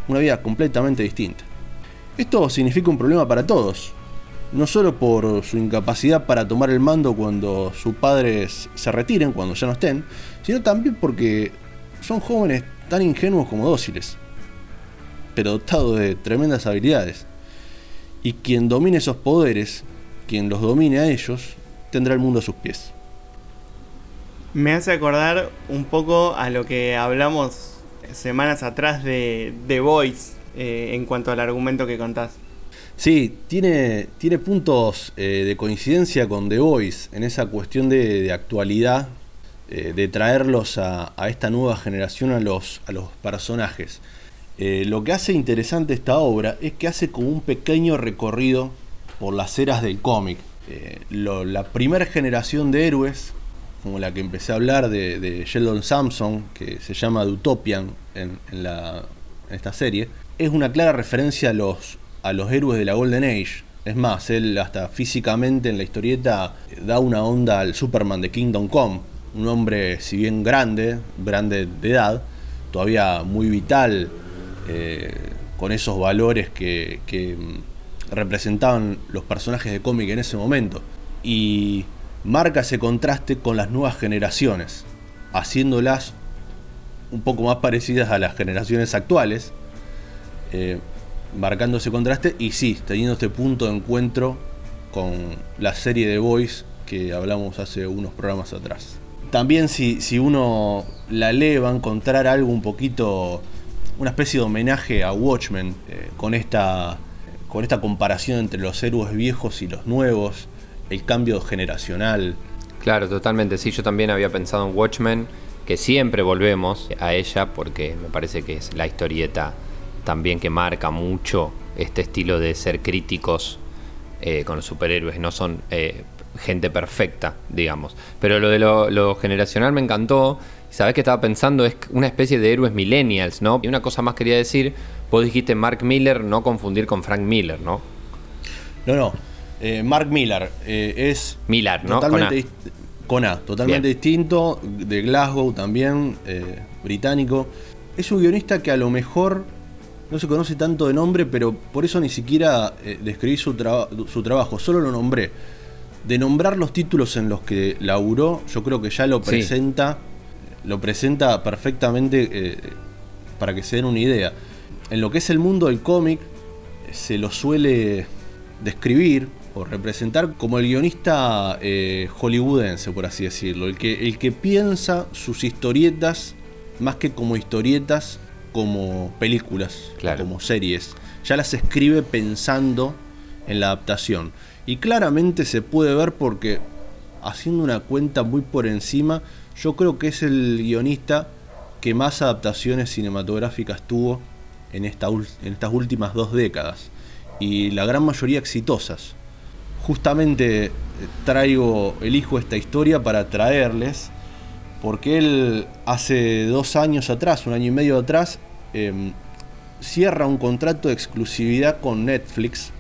Una vida completamente distinta. Esto significa un problema para todos, no solo por su incapacidad para tomar el mando cuando sus padres se retiren, cuando ya no estén, sino también porque son jóvenes tan ingenuos como dóciles, pero dotados de tremendas habilidades. Y quien domine esos poderes, quien los domine a ellos, tendrá el mundo a sus pies. Me hace acordar un poco a lo que hablamos semanas atrás de The Voice eh, en cuanto al argumento que contás. Sí, tiene, tiene puntos eh, de coincidencia con The Voice en esa cuestión de, actualidad, eh, de traerlos a, esta nueva generación a los, a los personajes. lo que hace interesante esta obra es que hace como un pequeño recorrido por las eras del cómic. la primera generación de héroes como la que empecé a hablar de, Sheldon Sampson, que se llama The Utopian en, la, esta serie, es una clara referencia a los, a los héroes de la Golden Age. Es más, él hasta físicamente en la historieta da una onda al Superman de Kingdom Come, un hombre si bien grande, grande de edad, todavía muy vital, eh, con esos valores que, que representaban los personajes de cómic en ese momento. Y marca ese contraste con las nuevas generaciones, haciéndolas un poco más parecidas a las generaciones actuales, eh, marcando ese contraste y sí, teniendo este punto de encuentro con la serie de Boys que hablamos hace unos programas atrás. También si, si uno la lee va a encontrar algo un poquito, una especie de homenaje a Watchmen, eh, con, esta, con esta comparación entre los héroes viejos y los nuevos, el cambio generacional. Claro, totalmente. Sí, yo también había pensado en Watchmen, que siempre volvemos a ella porque me parece que es la historieta también que marca mucho este estilo de ser críticos eh, con los superhéroes, no son eh, gente perfecta, digamos. Pero lo de lo, generacional me encantó. Sabes que estaba pensando, es una especie de héroes millennials, ¿no? Y una cosa más quería decir, vos dijiste Mark Miller, no confundir con Frank Miller, ¿no? No, no. Eh, Mark Miller es Miller, ¿no? Totalmente con A. totalmente distinto, de Glasgow también, británico. Es un guionista que a lo mejor no se conoce tanto de nombre, pero por eso ni siquiera describí su, su trabajo, solo lo nombré. De nombrar los títulos en los que laburó, yo creo que ya lo presenta, lo presenta perfectamente para que se den una idea. En lo que es el mundo del cómic, se lo suele describir representar como el guionista eh, hollywoodense, por así decirlo, el que, el que piensa sus historietas más que como historietas, como películas, como series. Ya las escribe pensando en la adaptación. Y claramente se puede ver porque, haciendo una cuenta muy por encima, yo creo que es el guionista que más adaptaciones cinematográficas tuvo en, esta, en estas últimas dos décadas. Y la gran mayoría exitosas justamente eh, traigo, elijo esta historia para traerles, porque él hace dos años atrás, un año y medio atrás, em, cierra un contrato de exclusividad con Netflix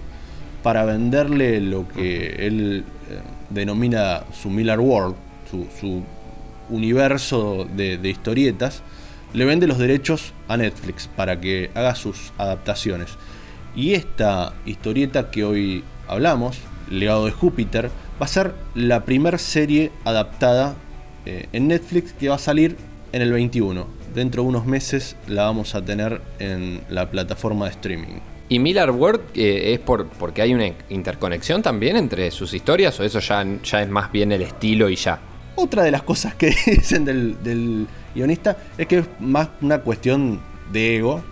para venderle lo que él eh, denomina su Miller World, su, universo de, de, historietas, le vende los derechos a Netflix para que haga sus adaptaciones. Y esta historieta que hoy hablamos, Legado de Júpiter, va a ser la primera serie adaptada eh, en Netflix que va a salir en el 21. Dentro de unos meses la vamos a tener en la plataforma de streaming. ¿Y Miller World eh, es por, porque hay una interconexión también entre sus historias o eso ya, ya es más bien el estilo y ya? Otra de las cosas que dicen del, del guionista es que es más una cuestión de ego.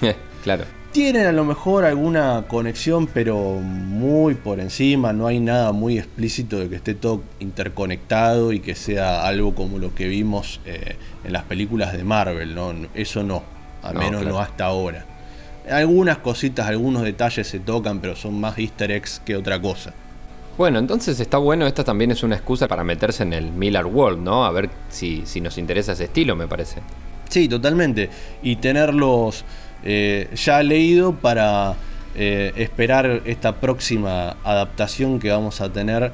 claro tienen a lo mejor alguna conexión, pero muy por encima, no hay nada muy explícito de que esté todo interconectado y que sea algo como lo que vimos eh, en las películas de Marvel, ¿no? Eso no, al menos no hasta ahora. Algunas cositas, algunos detalles se tocan, pero son más easter eggs que otra cosa. Bueno, entonces está bueno, esta también es una excusa para meterse en el Miller World, ¿no? A ver si, si nos interesa ese estilo, me parece. Sí, totalmente. Y tenerlos eh, ya leído para eh, esperar esta próxima adaptación que vamos a tener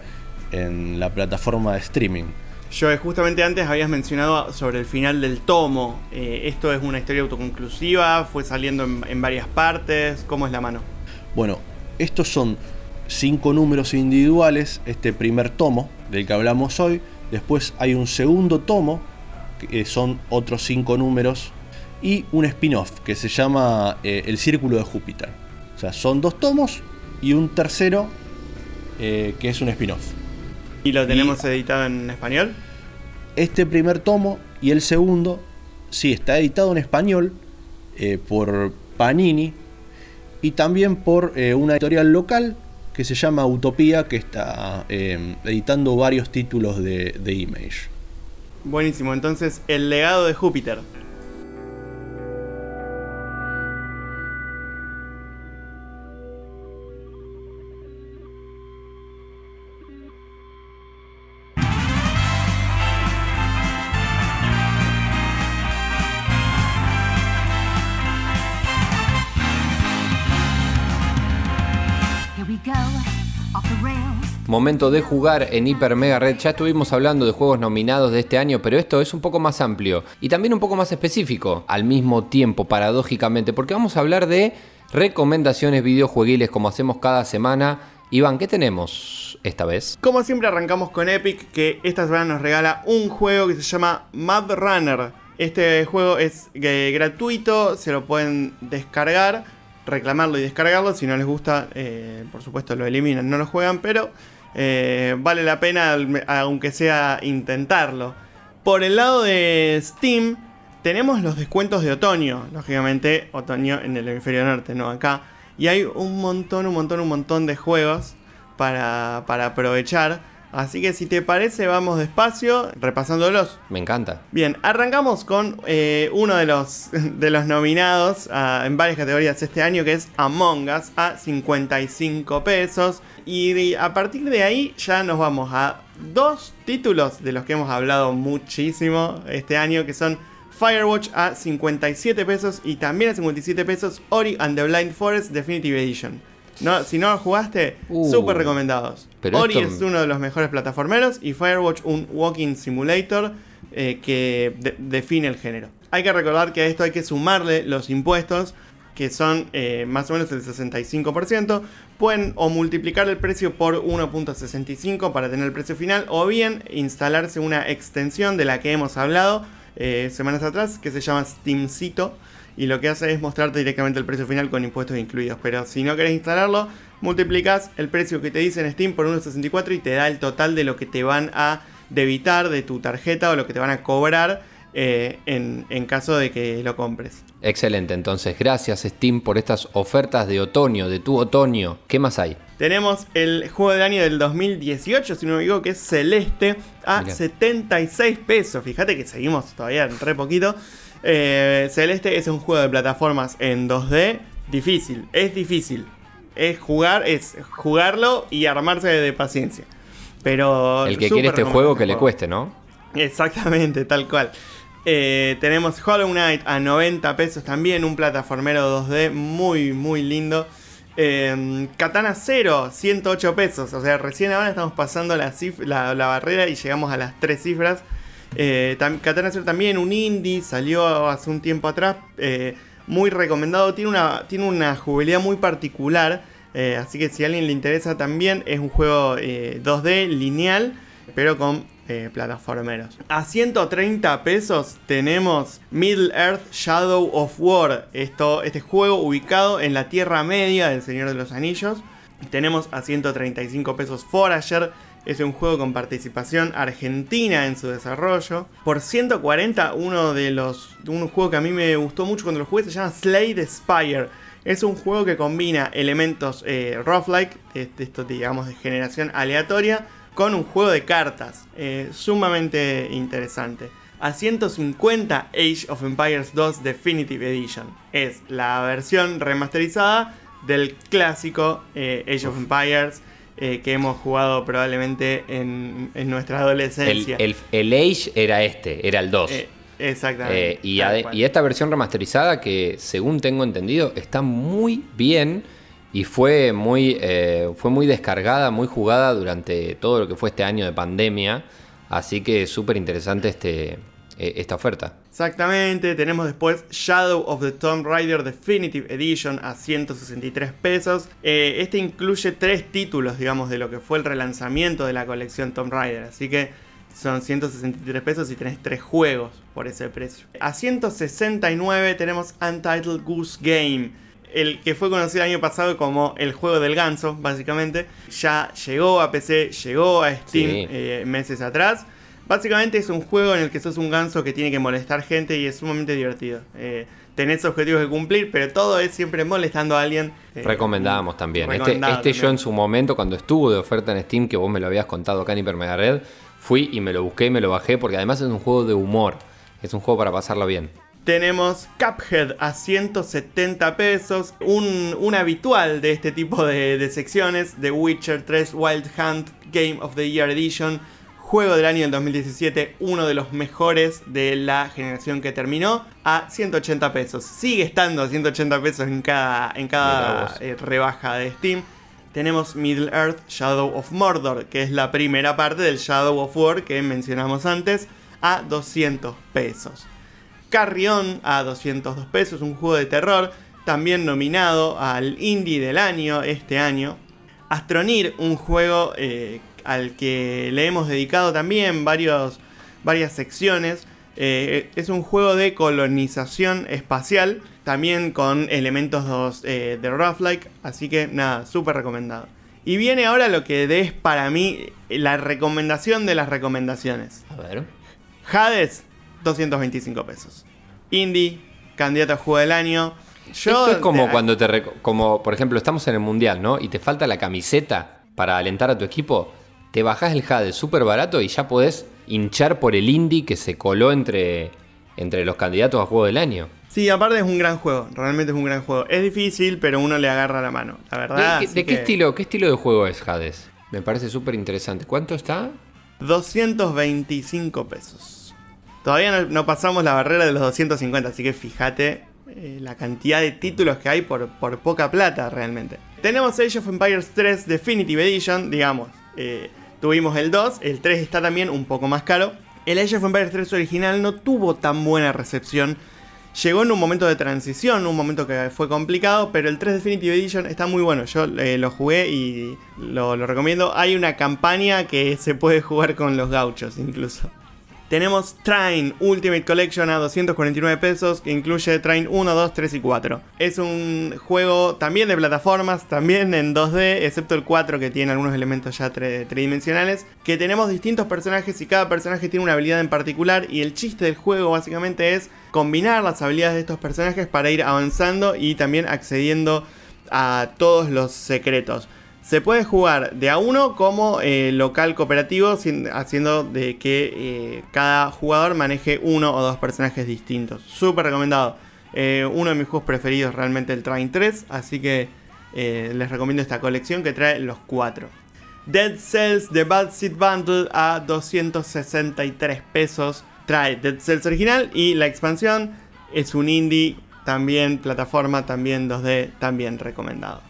en la plataforma de streaming. Yo justamente antes habías mencionado sobre el final del tomo. Eh, ¿Esto es una historia autoconclusiva? ¿Fue saliendo en, varias partes? ¿Cómo es la mano? Bueno, estos son cinco números individuales, este primer tomo del que hablamos hoy. Después hay un segundo tomo, que son otros cinco números y un spin-off que se llama eh, El Círculo de Júpiter. O sea, son dos tomos y un tercero eh, que es un spin-off. ¿Y lo tenemos editado en español? Este primer tomo y el segundo, sí, está editado en español eh, por Panini y también por una editorial local que se llama Utopía, que está editando varios títulos de, de Image. Buenísimo, entonces El legado de Júpiter. Momento de jugar en Hyper Mega Red. Ya estuvimos hablando de juegos nominados de este año, pero esto es un poco más amplio y también un poco más específico al mismo tiempo, paradójicamente, porque vamos a hablar de recomendaciones videojueguiles como hacemos cada semana. Iván, ¿qué tenemos esta vez? Como siempre arrancamos con Epic, que esta semana nos regala un juego que se llama Mad Runner. Este juego es eh, gratuito, se lo pueden descargar, reclamarlo y descargarlo. Si no les gusta, eh, por supuesto lo eliminan, no lo juegan, pero eh, vale la pena, aunque sea intentarlo. Por el lado de Steam, tenemos los descuentos de otoño. Lógicamente, otoño en el hemisferio norte, no acá. Y hay un montón, un montón, un montón de juegos para, para aprovechar. Así que si te parece, vamos despacio, repasándolos. Me encanta. Bien, arrancamos con eh, uno de los, de los nominados ah, en varias categorías este año, que es Among Us, a 55 pesos. Y a partir de ahí ya nos vamos a dos títulos de los que hemos hablado muchísimo este año, que son Firewatch a 57 pesos y también a 57 pesos Ori and the Blind Forest Definitive Edition. No, si no lo jugaste, Uh. súper recomendados. Pero Ori esto- es uno de los mejores plataformeros y Firewatch un walking simulator eh, que de- define el género. Hay que recordar que a esto hay que sumarle los impuestos que son eh, más o menos el 65%. Pueden o multiplicar el precio por 1.65 para tener el precio final o bien instalarse una extensión de la que hemos hablado eh, semanas atrás que se llama Steamcito y lo que hace es mostrarte directamente el precio final con impuestos incluidos. Pero si no querés instalarlo, multiplicas el precio que te dice en Steam por 1.64 y te da el total de lo que te van a debitar de tu tarjeta o lo que te van a cobrar eh, en, en caso de que lo compres. Excelente, entonces gracias Steam por estas ofertas de otoño, de tu otoño. ¿Qué más hay? Tenemos el juego del año del 2018, si no me equivoco, que es Celeste, a Mirá. 76 pesos. Fíjate que seguimos todavía en re poquito. Eh, Celeste es un juego de plataformas en 2D difícil, es difícil. Es jugar, es jugarlo y armarse de paciencia. Pero El que quiere este juego que le cueste, ¿no? Exactamente, tal cual. Eh, tenemos Hollow Knight a 90 pesos también, un plataformero 2D muy, muy lindo. Eh, Katana 0, 108 pesos. O sea, recién ahora estamos pasando la, la, la barrera y llegamos a las tres cifras. Eh, tam- Katana 0 también, un indie, salió hace un tiempo atrás. eh, muy recomendado, tiene una, tiene una jugabilidad muy particular. eh, así que si a alguien le interesa también, es un juego eh, 2D lineal, pero con eh, plataformeros. A 130 pesos tenemos Middle Earth Shadow of War. Esto, este juego ubicado en la Tierra Media del Señor de los Anillos. Tenemos a 135 pesos Forager. Es un juego con participación argentina en su desarrollo. Por 140, uno de los. Un juego que a mí me gustó mucho cuando lo jugué se llama Slay the Spire. Es un juego que combina elementos eh, roguelike, de, de esto digamos de generación aleatoria, con un juego de cartas. eh, sumamente interesante. A 150 Age of Empires 2 Definitive Edition. Es la versión remasterizada del clásico eh, Age of Empires eh, que hemos jugado probablemente en, en nuestra adolescencia. el, el Age era este, era el 2. Eh, exactamente. Eh, y, ade- esta versión remasterizada que según tengo entendido está muy bien y fue muy, fue muy descargada, muy jugada durante todo lo que fue este año de pandemia. Así que súper interesante este, esta oferta. Exactamente, tenemos después Shadow of the Tomb Raider Definitive Edition a 163 pesos. Eh, este incluye tres títulos, digamos, de lo que fue el relanzamiento de la colección Tomb Raider. Así que son 163 pesos y tenés tres juegos por ese precio. A 169 tenemos Untitled Goose Game. el que fue conocido el año pasado como el juego del ganso, básicamente, ya llegó a PC, llegó a Steam Sí. eh, meses atrás. Básicamente es un juego en el que sos un ganso que tiene que molestar gente y es sumamente divertido. Eh, tenés objetivos que cumplir, pero todo es siempre molestando a alguien. Eh, Recomendamos también. Este, este yo en su momento, cuando estuvo de oferta en Steam, que vos me lo habías contado acá en Mega Red, fui y me lo busqué y me lo bajé porque además es un juego de humor. Es un juego para pasarlo bien. Tenemos Cuphead a 170 pesos, un, un habitual de este tipo de, de secciones, The Witcher 3 Wild Hunt Game of the Year Edition, juego del año del 2017, uno de los mejores de la generación que terminó, a 180 pesos. Sigue estando a 180 pesos en cada, en cada eh, rebaja de Steam. Tenemos Middle Earth Shadow of Mordor, que es la primera parte del Shadow of War que mencionamos antes, a 200 pesos. Carrion a 202 pesos, un juego de terror, también nominado al Indie del año este año. Astronir, un juego eh, al que le hemos dedicado también varios, varias secciones. Eh, es un juego de colonización espacial, también con elementos dos, eh, de roguelike, así que nada, súper recomendado. Y viene ahora lo que es para mí la recomendación de las recomendaciones. A ver. Hades, 225 pesos. Indie, candidato a juego del año. Yo, Esto es como cuando te... Como, por ejemplo, estamos en el Mundial, ¿no? Y te falta la camiseta para alentar a tu equipo. Te bajás el Hades súper barato y ya podés hinchar por el indie que se coló entre, entre los candidatos a juego del año. Sí, aparte es un gran juego, realmente es un gran juego. Es difícil, pero uno le agarra la mano, la verdad. ¿De, qué, que estilo, qué estilo de juego es Hades? Me parece súper interesante. ¿Cuánto está? 225 pesos. Todavía no, no pasamos la barrera de los 250, así que fíjate eh, la cantidad de títulos que hay por, por poca plata realmente. Tenemos Age of Empires 3 Definitive Edition, digamos. eh, tuvimos el 2, el 3 está también un poco más caro. El Age of Empires 3 original no tuvo tan buena recepción. Llegó en un momento de transición, un momento que fue complicado, pero el 3 Definitive Edition está muy bueno. Yo eh, lo jugué y lo, lo recomiendo. Hay una campaña que se puede jugar con los gauchos incluso. Tenemos Train Ultimate Collection a 249 pesos, que incluye Train 1, 2, 3 y 4. Es un juego también de plataformas, también en 2D, excepto el 4 que tiene algunos elementos ya tridimensionales, que tenemos distintos personajes y cada personaje tiene una habilidad en particular y el chiste del juego básicamente es combinar las habilidades de estos personajes para ir avanzando y también accediendo a todos los secretos. Se puede jugar de a uno como eh, local cooperativo, haciendo de que eh, cada jugador maneje uno o dos personajes distintos. Súper recomendado. Eh, uno de mis juegos preferidos realmente el Train 3, así que les recomiendo esta colección que trae los cuatro. Dead Cells The Bad Seed Bundle a 263 pesos. Trae Dead Cells original y la expansión es un indie, también plataforma, también 2D, también recomendado.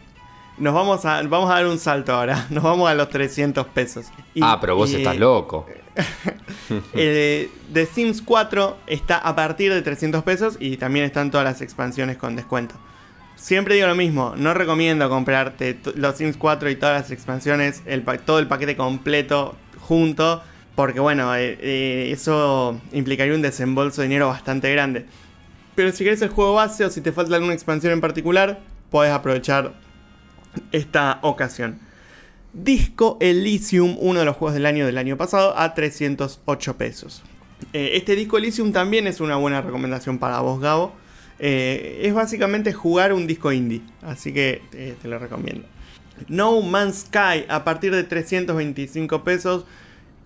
Nos vamos a, vamos a dar un salto ahora. Nos vamos a los 300 pesos. Y- ah, pero vos y, estás loco. eh, The Sims 4 está a partir de 300 pesos y también están todas las expansiones con descuento. Siempre digo lo mismo, no recomiendo comprarte los Sims 4 y todas las expansiones, el todo el paquete completo junto, porque bueno, eh, eh, eso implicaría un desembolso de dinero bastante grande. Pero si querés el juego base o si te falta alguna expansión en particular, puedes aprovechar esta ocasión. Disco Elysium, uno de los juegos del año del año pasado, a 308 pesos. Eh, este Disco Elysium también es una buena recomendación para vos, Gabo. Eh, es básicamente jugar un disco indie, así que eh, te lo recomiendo. No Man's Sky, a partir de 325 pesos.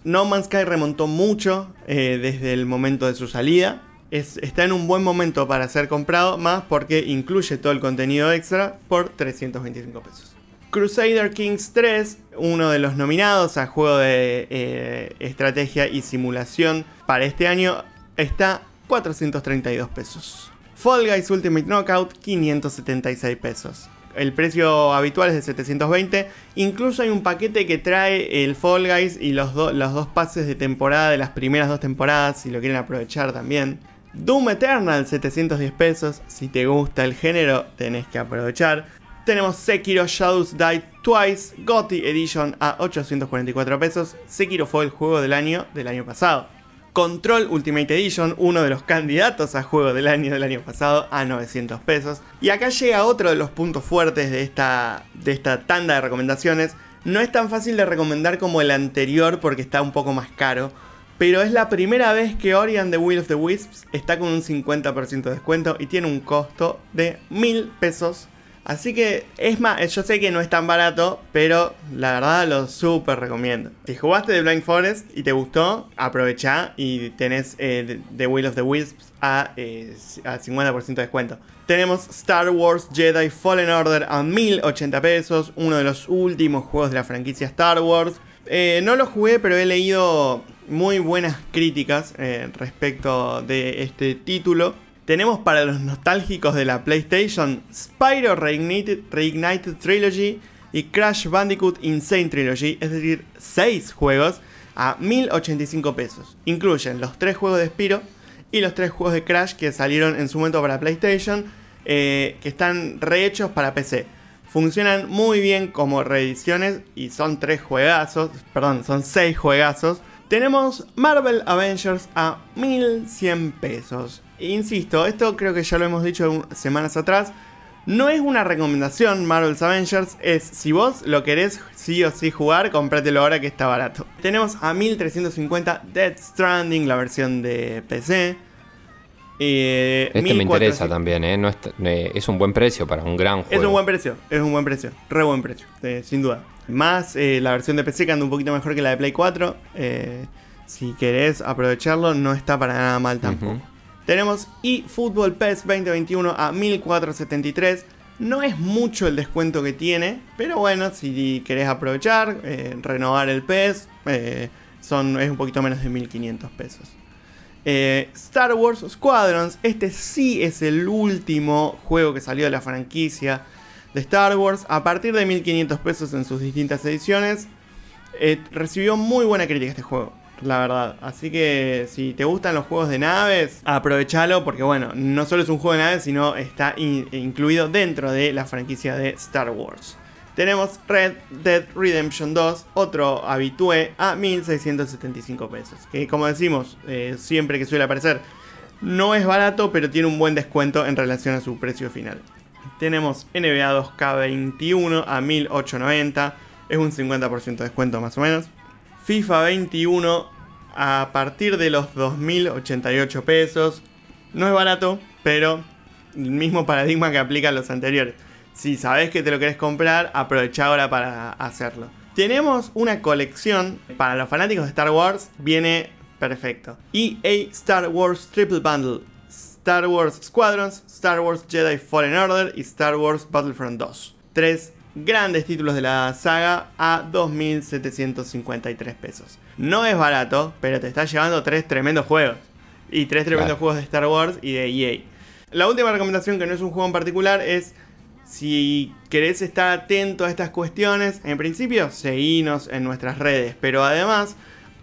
No Man's Sky remontó mucho desde el momento de su salida. Es- está en un buen momento para ser comprado, más porque incluye todo el contenido extra por 325 pesos. Crusader Kings 3, uno de los nominados a juego de eh, estrategia y simulación para este año, está 432 pesos. Fall Guys Ultimate Knockout, 576 pesos. El precio habitual es de 720. Incluso hay un paquete que trae el Fall Guys y los dos pases de temporada de las primeras dos temporadas, si lo quieren aprovechar también. Doom Eternal, 710 pesos. Si te gusta el género, tenés que aprovechar. Tenemos Sekiro Shadows Die Twice, GOTY Edition a 844 pesos. Sekiro fue el juego del año del año pasado. Control Ultimate Edition, uno de los candidatos a juego del año del año pasado, a 900 pesos. Y acá llega otro de los puntos fuertes de esta, de esta tanda de recomendaciones. No es tan fácil de recomendar como el anterior porque está un poco más caro. Pero es la primera vez que Ori and the Will of the Wisps está con un 50% de descuento y tiene un costo de 1000 pesos Así que es más, yo sé que no es tan barato, pero la verdad lo súper recomiendo. Si jugaste de Blind Forest y te gustó, aprovecha y tenés eh, The Will of the Wisps a, eh, a 50% de descuento. Tenemos Star Wars Jedi Fallen Order a 1080 pesos, uno de los últimos juegos de la franquicia Star Wars. Eh, no lo jugué, pero he leído muy buenas críticas respecto de este título. Tenemos para los nostálgicos de la PlayStation Spyro Reignited, Trilogy y Crash Bandicoot Insane Trilogy, es decir, 6 juegos a 1085 pesos. Incluyen los 3 juegos de Spyro y los 3 juegos de Crash que salieron en su momento para PlayStation, eh, que están rehechos para PC. Funcionan muy bien como reediciones y son 3 juegazos, perdón, son 6 juegazos. Tenemos Marvel Avengers a 1100 pesos. Insisto, esto creo que ya lo hemos dicho semanas atrás. No es una recomendación Marvel's Avengers, es si vos lo querés sí o sí jugar, cómpratelo ahora que está barato. Tenemos a 1350 Dead Stranding, la versión de PC. Eh, este me interesa también, ¿eh? ¿eh? es, un buen precio para un gran juego. Es un buen precio, es un buen precio, re buen precio, eh, sin duda. Más eh, la versión de PC que anda un poquito mejor que la de Play 4. si querés aprovecharlo, no está para nada mal tampoco. Tenemos eFootball PES 2021 a 1473. No es mucho el descuento que tiene, pero bueno, si querés aprovechar, eh, renovar el PES, eh, son, es un poquito menos de 1500 pesos. Eh, Star Wars Squadrons, este sí es el último juego que salió de la franquicia de Star Wars, a partir de 1500 pesos en sus distintas ediciones. recibió muy buena crítica este juego la verdad. Así que si te gustan los juegos de naves, aprovechalo porque bueno, no solo es un juego de naves, sino está incluido dentro de la franquicia de Star Wars. Tenemos Red Dead Redemption 2, otro habitué a 1675 pesos. Que como decimos, eh, siempre que suele aparecer, no es barato, pero tiene un buen descuento en relación a su precio final. Tenemos NBA 2K21 a 1890, es un 50% de descuento más o menos. FIFA 21 a partir de los 2.088 pesos. No es barato, pero el mismo paradigma que aplica a los anteriores. Si sabes que te lo querés comprar, aprovecha ahora para hacerlo. Tenemos una colección para los fanáticos de Star Wars, viene perfecto. EA Star Wars Triple Bundle, Star Wars Squadrons, Star Wars Jedi Fallen Order y Star Wars Battlefront 2. Tres grandes títulos de la saga a 2.753 pesos. No es barato, pero te está llevando tres tremendos juegos. Y tres tremendos juegos de Star Wars y de EA. La última recomendación, que no es un juego en particular, es si querés estar atento a estas cuestiones, en principio, seguinos en nuestras redes, pero además,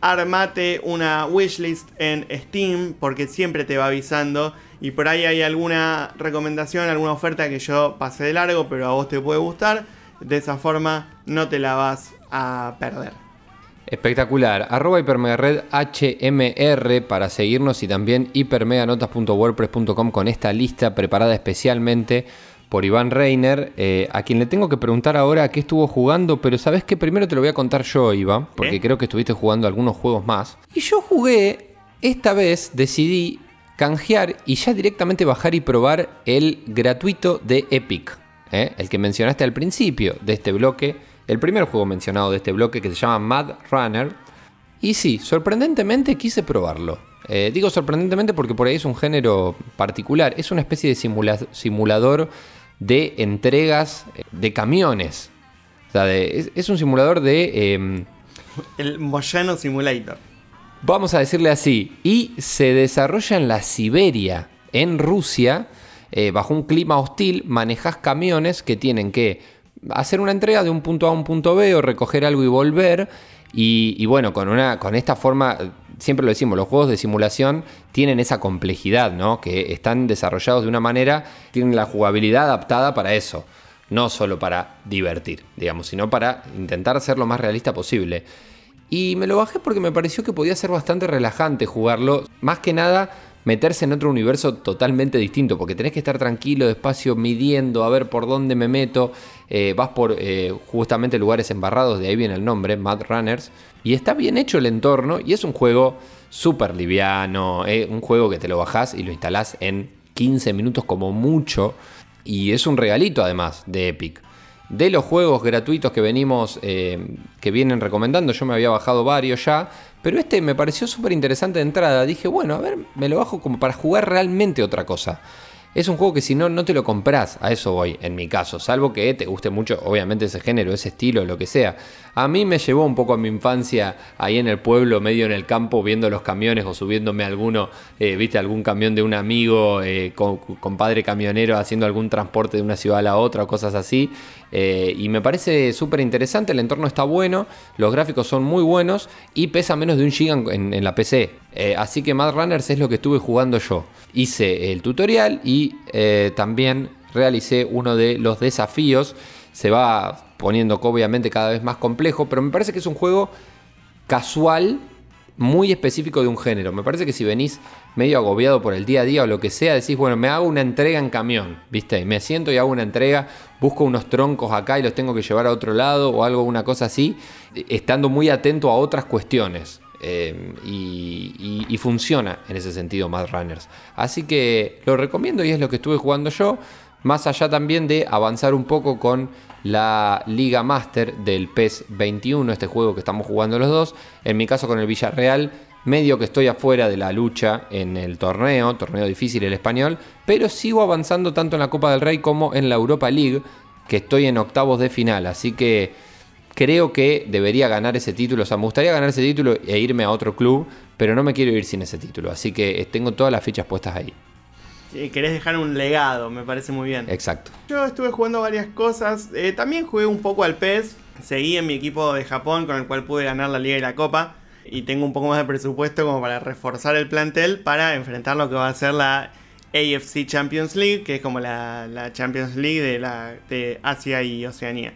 armate una wishlist en Steam, porque siempre te va avisando. Y por ahí hay alguna recomendación, alguna oferta que yo pasé de largo, pero a vos te puede gustar de esa forma no te la vas a perder. Espectacular. Arroba hipermegared HMR para seguirnos y también hipermeganotas.wordpress.com con esta lista preparada especialmente por Iván Reiner, eh, a quien le tengo que preguntar ahora qué estuvo jugando, pero sabes que primero te lo voy a contar yo, Iván, porque creo que estuviste jugando algunos juegos más. Y yo jugué, esta vez decidí canjear y ya directamente bajar y probar el gratuito de Epic. ¿eh? el que mencionaste al principio de este bloque, el primer juego mencionado de este bloque que se llama Mad Runner. Y sí, sorprendentemente quise probarlo. Eh, digo sorprendentemente porque por ahí es un género particular, es una especie de simulador de entregas de camiones. O sea, es, un simulador de... Em, el Moyano Simulator. Vamos a decirle así. Y se desarrolla en la Siberia, en Rusia eh, bajo un clima hostil, manejas camiones que tienen que hacer una entrega de un punto A a un punto B o recoger algo y volver. Y, bueno, con, una, con esta forma, siempre lo decimos, los juegos de simulación tienen esa complejidad, ¿no? Que están desarrollados de una manera, tienen la jugabilidad adaptada para eso. No solo para divertir, digamos, sino para intentar ser lo más realista posible. Y me lo bajé porque me pareció que podía ser bastante relajante jugarlo. Más que nada meterse en otro universo totalmente distinto, porque tenés que estar tranquilo, despacio, midiendo, a ver por dónde me meto. Eh, vas por eh, justamente lugares embarrados, de ahí viene el nombre, Mad Runners. Y está bien hecho el entorno y es un juego súper liviano, eh, un juego que te lo bajás y lo instalás en 15 minutos como mucho. Y es un regalito además de Epic. De los juegos gratuitos que venimos, que vienen recomendando, yo me había bajado varios ya, pero este me pareció súper interesante de entrada. Dije, bueno, a ver, me lo bajo como para jugar realmente otra cosa. Es un juego que si no, no te lo compras, a eso voy, en mi caso, salvo que te guste mucho, obviamente, ese género, ese estilo, lo que sea. A mí me llevó un poco a mi infancia ahí en el pueblo, medio en el campo, viendo los camiones o subiéndome alguno, eh, viste, algún camión de un amigo, eh, con, padre camionero haciendo algún transporte de una ciudad a la otra o cosas así. Eh, y me parece súper interesante, el entorno está bueno, los gráficos son muy buenos y pesa menos de un giga en, la PC. así que Mad Runners es lo que estuve jugando yo. Hice el tutorial y también realicé uno de los desafíos. Se va poniendo obviamente cada vez más complejo, pero me parece que es un juego casual, muy específico de un género. Me parece que si venís medio agobiado por el día a día o lo que sea, decís, bueno, me hago una entrega en camión, ¿viste? Me siento y hago una entrega, busco unos troncos acá y los tengo que llevar a otro lado o algo, una cosa así, estando muy atento a otras cuestiones. Eh, y, y, funciona en ese sentido Mad Runners. Así que lo recomiendo y es lo que estuve jugando yo. Más allá también de avanzar un poco con la Liga Master del PES 21, este juego que estamos jugando los dos. En mi caso con el Villarreal, medio que estoy afuera de la lucha en el torneo, torneo difícil el español, pero sigo avanzando tanto en la Copa del Rey como en la Europa League, que estoy en octavos de final, así que creo que debería ganar ese título, o sea, me gustaría ganar ese título e irme a otro club, pero no me quiero ir sin ese título, así que tengo todas las fichas puestas ahí querés dejar un legado, me parece muy bien. Exacto. Yo estuve jugando varias cosas, eh, también jugué un poco al PES, seguí en mi equipo de Japón con el cual pude ganar la liga y la copa y tengo un poco más de presupuesto como para reforzar el plantel para enfrentar lo que va a ser la AFC Champions League, que es como la, Champions League de, la, de Asia y Oceanía.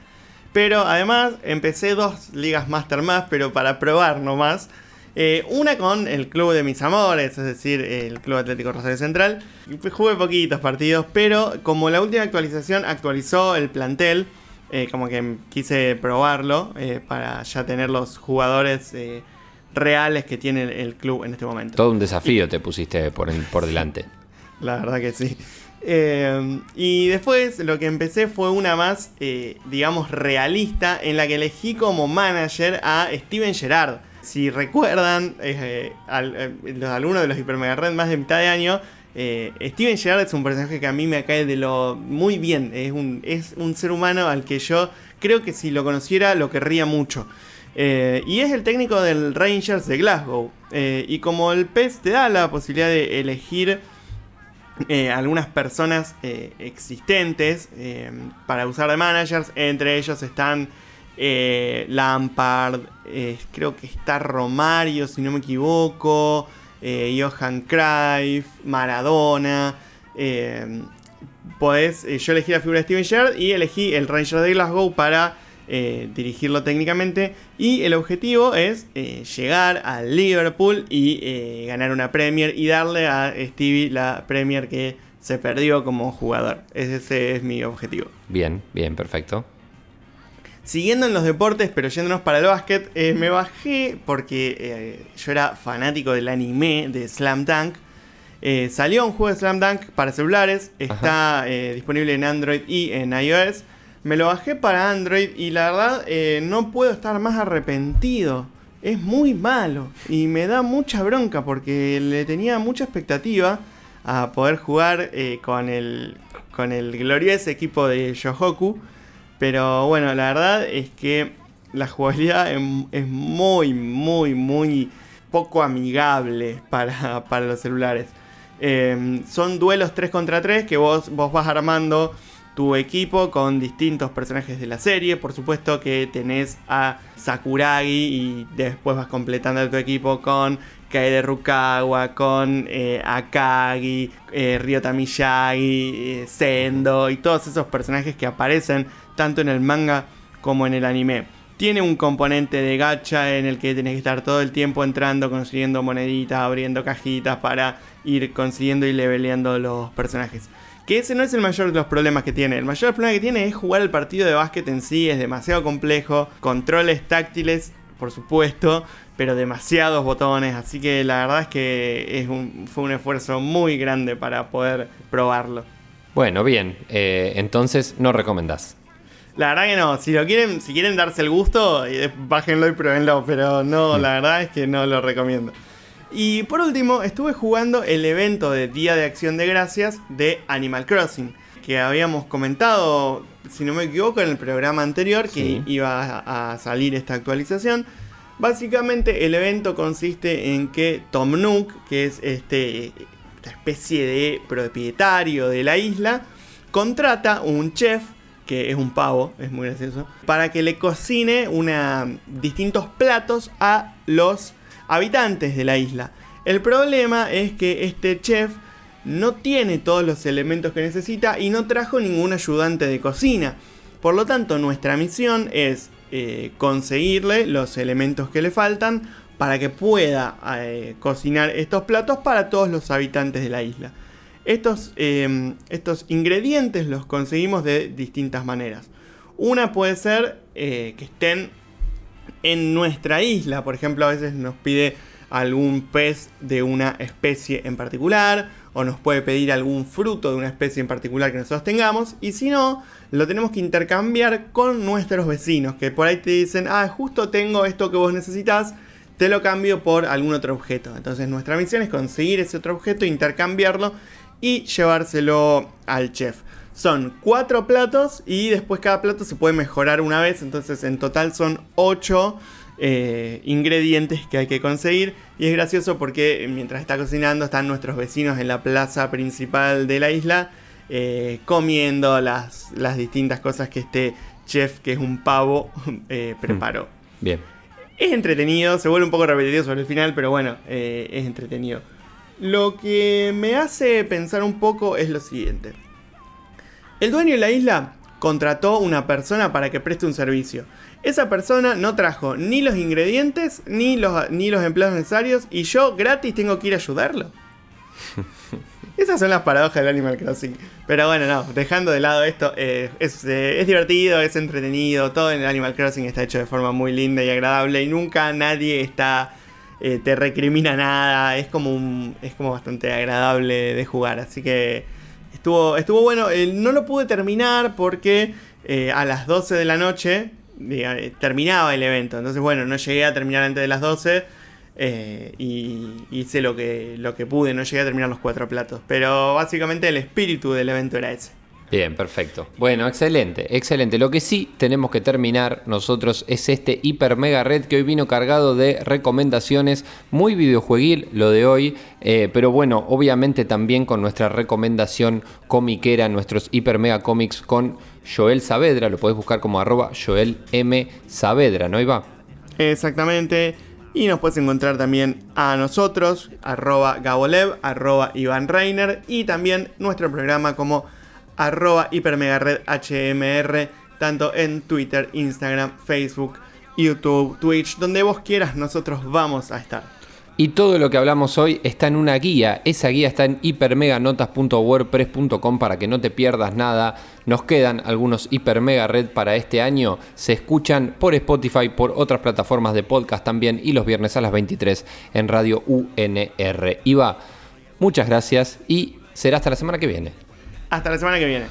Pero además empecé dos ligas Master más, pero para probar nomás. Eh, una con el club de mis amores, es decir, el Club Atlético Rosario Central. Jugué poquitos partidos, pero como la última actualización actualizó el plantel, eh, como que quise probarlo eh, para ya tener los jugadores reales que tiene el, club en este momento. Todo un desafío te pusiste por, por delante. La verdad que sí. y después lo que empecé fue una más, digamos, realista, en la que elegí como manager a Steven Gerrard si recuerdan, eh, eh, los alumnos de los Hyper Mega Red más de mitad de año, eh, Steven Gerrard es un personaje que a mí me cae de lo muy bien. Es un, es un ser humano al que yo creo que si lo conociera lo querría mucho. y es el técnico del Rangers de Glasgow. y como el PES te da la posibilidad de elegir algunas personas existentes para usar de managers, entre ellos están eh, Lampard, eh, creo que está Romario, si no me equivoco, eh, Johan Cruyff, Maradona. Podés, yo elegí la figura de Steven Gerrard y elegí el Ranger de Glasgow para dirigirlo técnicamente. Y el objetivo es llegar al Liverpool y ganar una Premier y darle a Stevie la Premier que se perdió como jugador. Ese es mi objetivo. Bien, bien, perfecto. Siguiendo en los deportes, pero yéndonos para el básquet, eh, me bajé porque eh, yo era fanático del anime de Slam Dunk. Eh, salió un juego de Slam Dunk para celulares, está disponible en Android y en iOS. Me lo bajé para Android y la verdad no puedo estar más arrepentido. Es muy malo y me da mucha bronca porque le tenía mucha expectativa a poder jugar con, el, con el glorioso equipo de Yohoku. Pero bueno, la verdad es que la jugabilidad es, muy, muy, muy poco amigable para, los celulares. Em, son duelos 3 contra 3 que vos, vos vas armando tu equipo con distintos personajes de la serie. Por supuesto que tenés a Sakuragi y después vas completando tu equipo con Kaede Rukawa, con eh, Akagi, eh, Ryota Miyagi, eh, Sendo y todos esos personajes que aparecen tanto en el manga como en el anime. Tiene un componente de gacha en el que tenés que estar todo el tiempo entrando, consiguiendo moneditas, abriendo cajitas para ir consiguiendo y leveleando los personajes. Que ese no es el mayor de los problemas que tiene. El mayor problema que tiene es jugar el partido de básquet en sí, es demasiado complejo. Controles táctiles, por supuesto, pero demasiados botones. Así que la verdad es que es fue un esfuerzo muy grande para poder probarlo. Bueno, bien. Eh, entonces no recomendás. La verdad que no, si lo quieren, si quieren darse el gusto, eh, bájenlo y pruébenlo, pero no, la verdad es que no lo recomiendo. Y por último, estuve jugando el evento de Día de Acción de Gracias de Animal Crossing, que habíamos comentado, si no me equivoco, en el programa anterior que iba a, salir esta actualización. Básicamente el evento consiste en que Tom Nook, que es este, esta especie de propietario de la isla, contrata un chef que es un pavo, es muy gracioso, para que le cocine distintos platos a los habitantes de la isla. El problema es que este chef no tiene todos los elementos que necesita y no trajo ningún ayudante de cocina. Por lo tanto, nuestra misión es eh, conseguirle los elementos que le faltan para que pueda eh, cocinar estos platos para todos los habitantes de la isla. Estos, em, estos ingredientes los conseguimos de distintas maneras. Una puede ser eh, que estén en nuestra isla. Por ejemplo, a veces nos pide algún pez de una especie en particular. O nos puede pedir algún fruto de una especie en particular que nosotros tengamos. Y si no, lo tenemos que intercambiar con nuestros vecinos. Que por ahí te dicen, ah, justo tengo esto que vos necesitas. Te lo cambio por algún otro objeto. Entonces nuestra misión es conseguir ese otro objeto, intercambiarlo y llevárselo al chef. Son cuatro platos y después cada plato se puede mejorar una vez. Entonces en total son ocho eh, ingredientes que hay que conseguir. Y es gracioso porque mientras está cocinando están nuestros vecinos en la plaza principal de la isla eh, comiendo las, las, distintas cosas que este chef, que es un pavo, eh, preparó. Bien. Es entretenido, se vuelve un poco repetitivo sobre el final, pero bueno, es entretenido. Lo que me hace pensar un poco es lo siguiente. El dueño de la isla contrató una persona para que preste un servicio. Esa persona no trajo ni los ingredientes ni los, ni los empleados necesarios y yo gratis tengo que ir a ayudarlo. Esas son las paradojas del Animal Crossing. Pero bueno, no, dejando de lado esto, eh, es, eh, es, divertido, es entretenido, todo en el Animal Crossing está hecho de forma muy linda y agradable y nunca nadie está eh, te recrimina nada, es como, es como bastante agradable de jugar, así que estuvo, estuvo bueno, eh, no lo pude terminar porque eh, a las 12 de la noche terminaba el evento, entonces bueno, no llegué a terminar antes de las 12. y hice lo que, lo que pude, no llegué a terminar los cuatro platos. Pero básicamente el espíritu del evento era ese. Bien, perfecto. Bueno, excelente, excelente. Lo que sí tenemos que terminar nosotros es este hiper mega red que hoy vino cargado de recomendaciones, muy videojueguil lo de hoy, eh, pero bueno, obviamente también con nuestra recomendación comiquera, nuestros hiper mega cómics con Joel Saavedra, lo podés buscar como arroba Joel M. Saavedra, ¿no Iba? Exactamente. Y nos puedes encontrar también a nosotros, arroba Gabolev, arroba Iván Reiner y también nuestro programa como arroba hipermegared HMR, tanto en Twitter, Instagram, Facebook, YouTube, Twitch, donde vos quieras, nosotros vamos a estar. Y todo lo que hablamos hoy está en una guía. Esa guía está en hipermeganotas.wordpress.com para que no te pierdas nada. Nos quedan algunos hipermega red para este año. Se escuchan por Spotify, por otras plataformas de podcast también y los viernes a las 23 en Radio UNR. Iba, muchas gracias y será hasta la semana que viene. Hasta la semana que viene.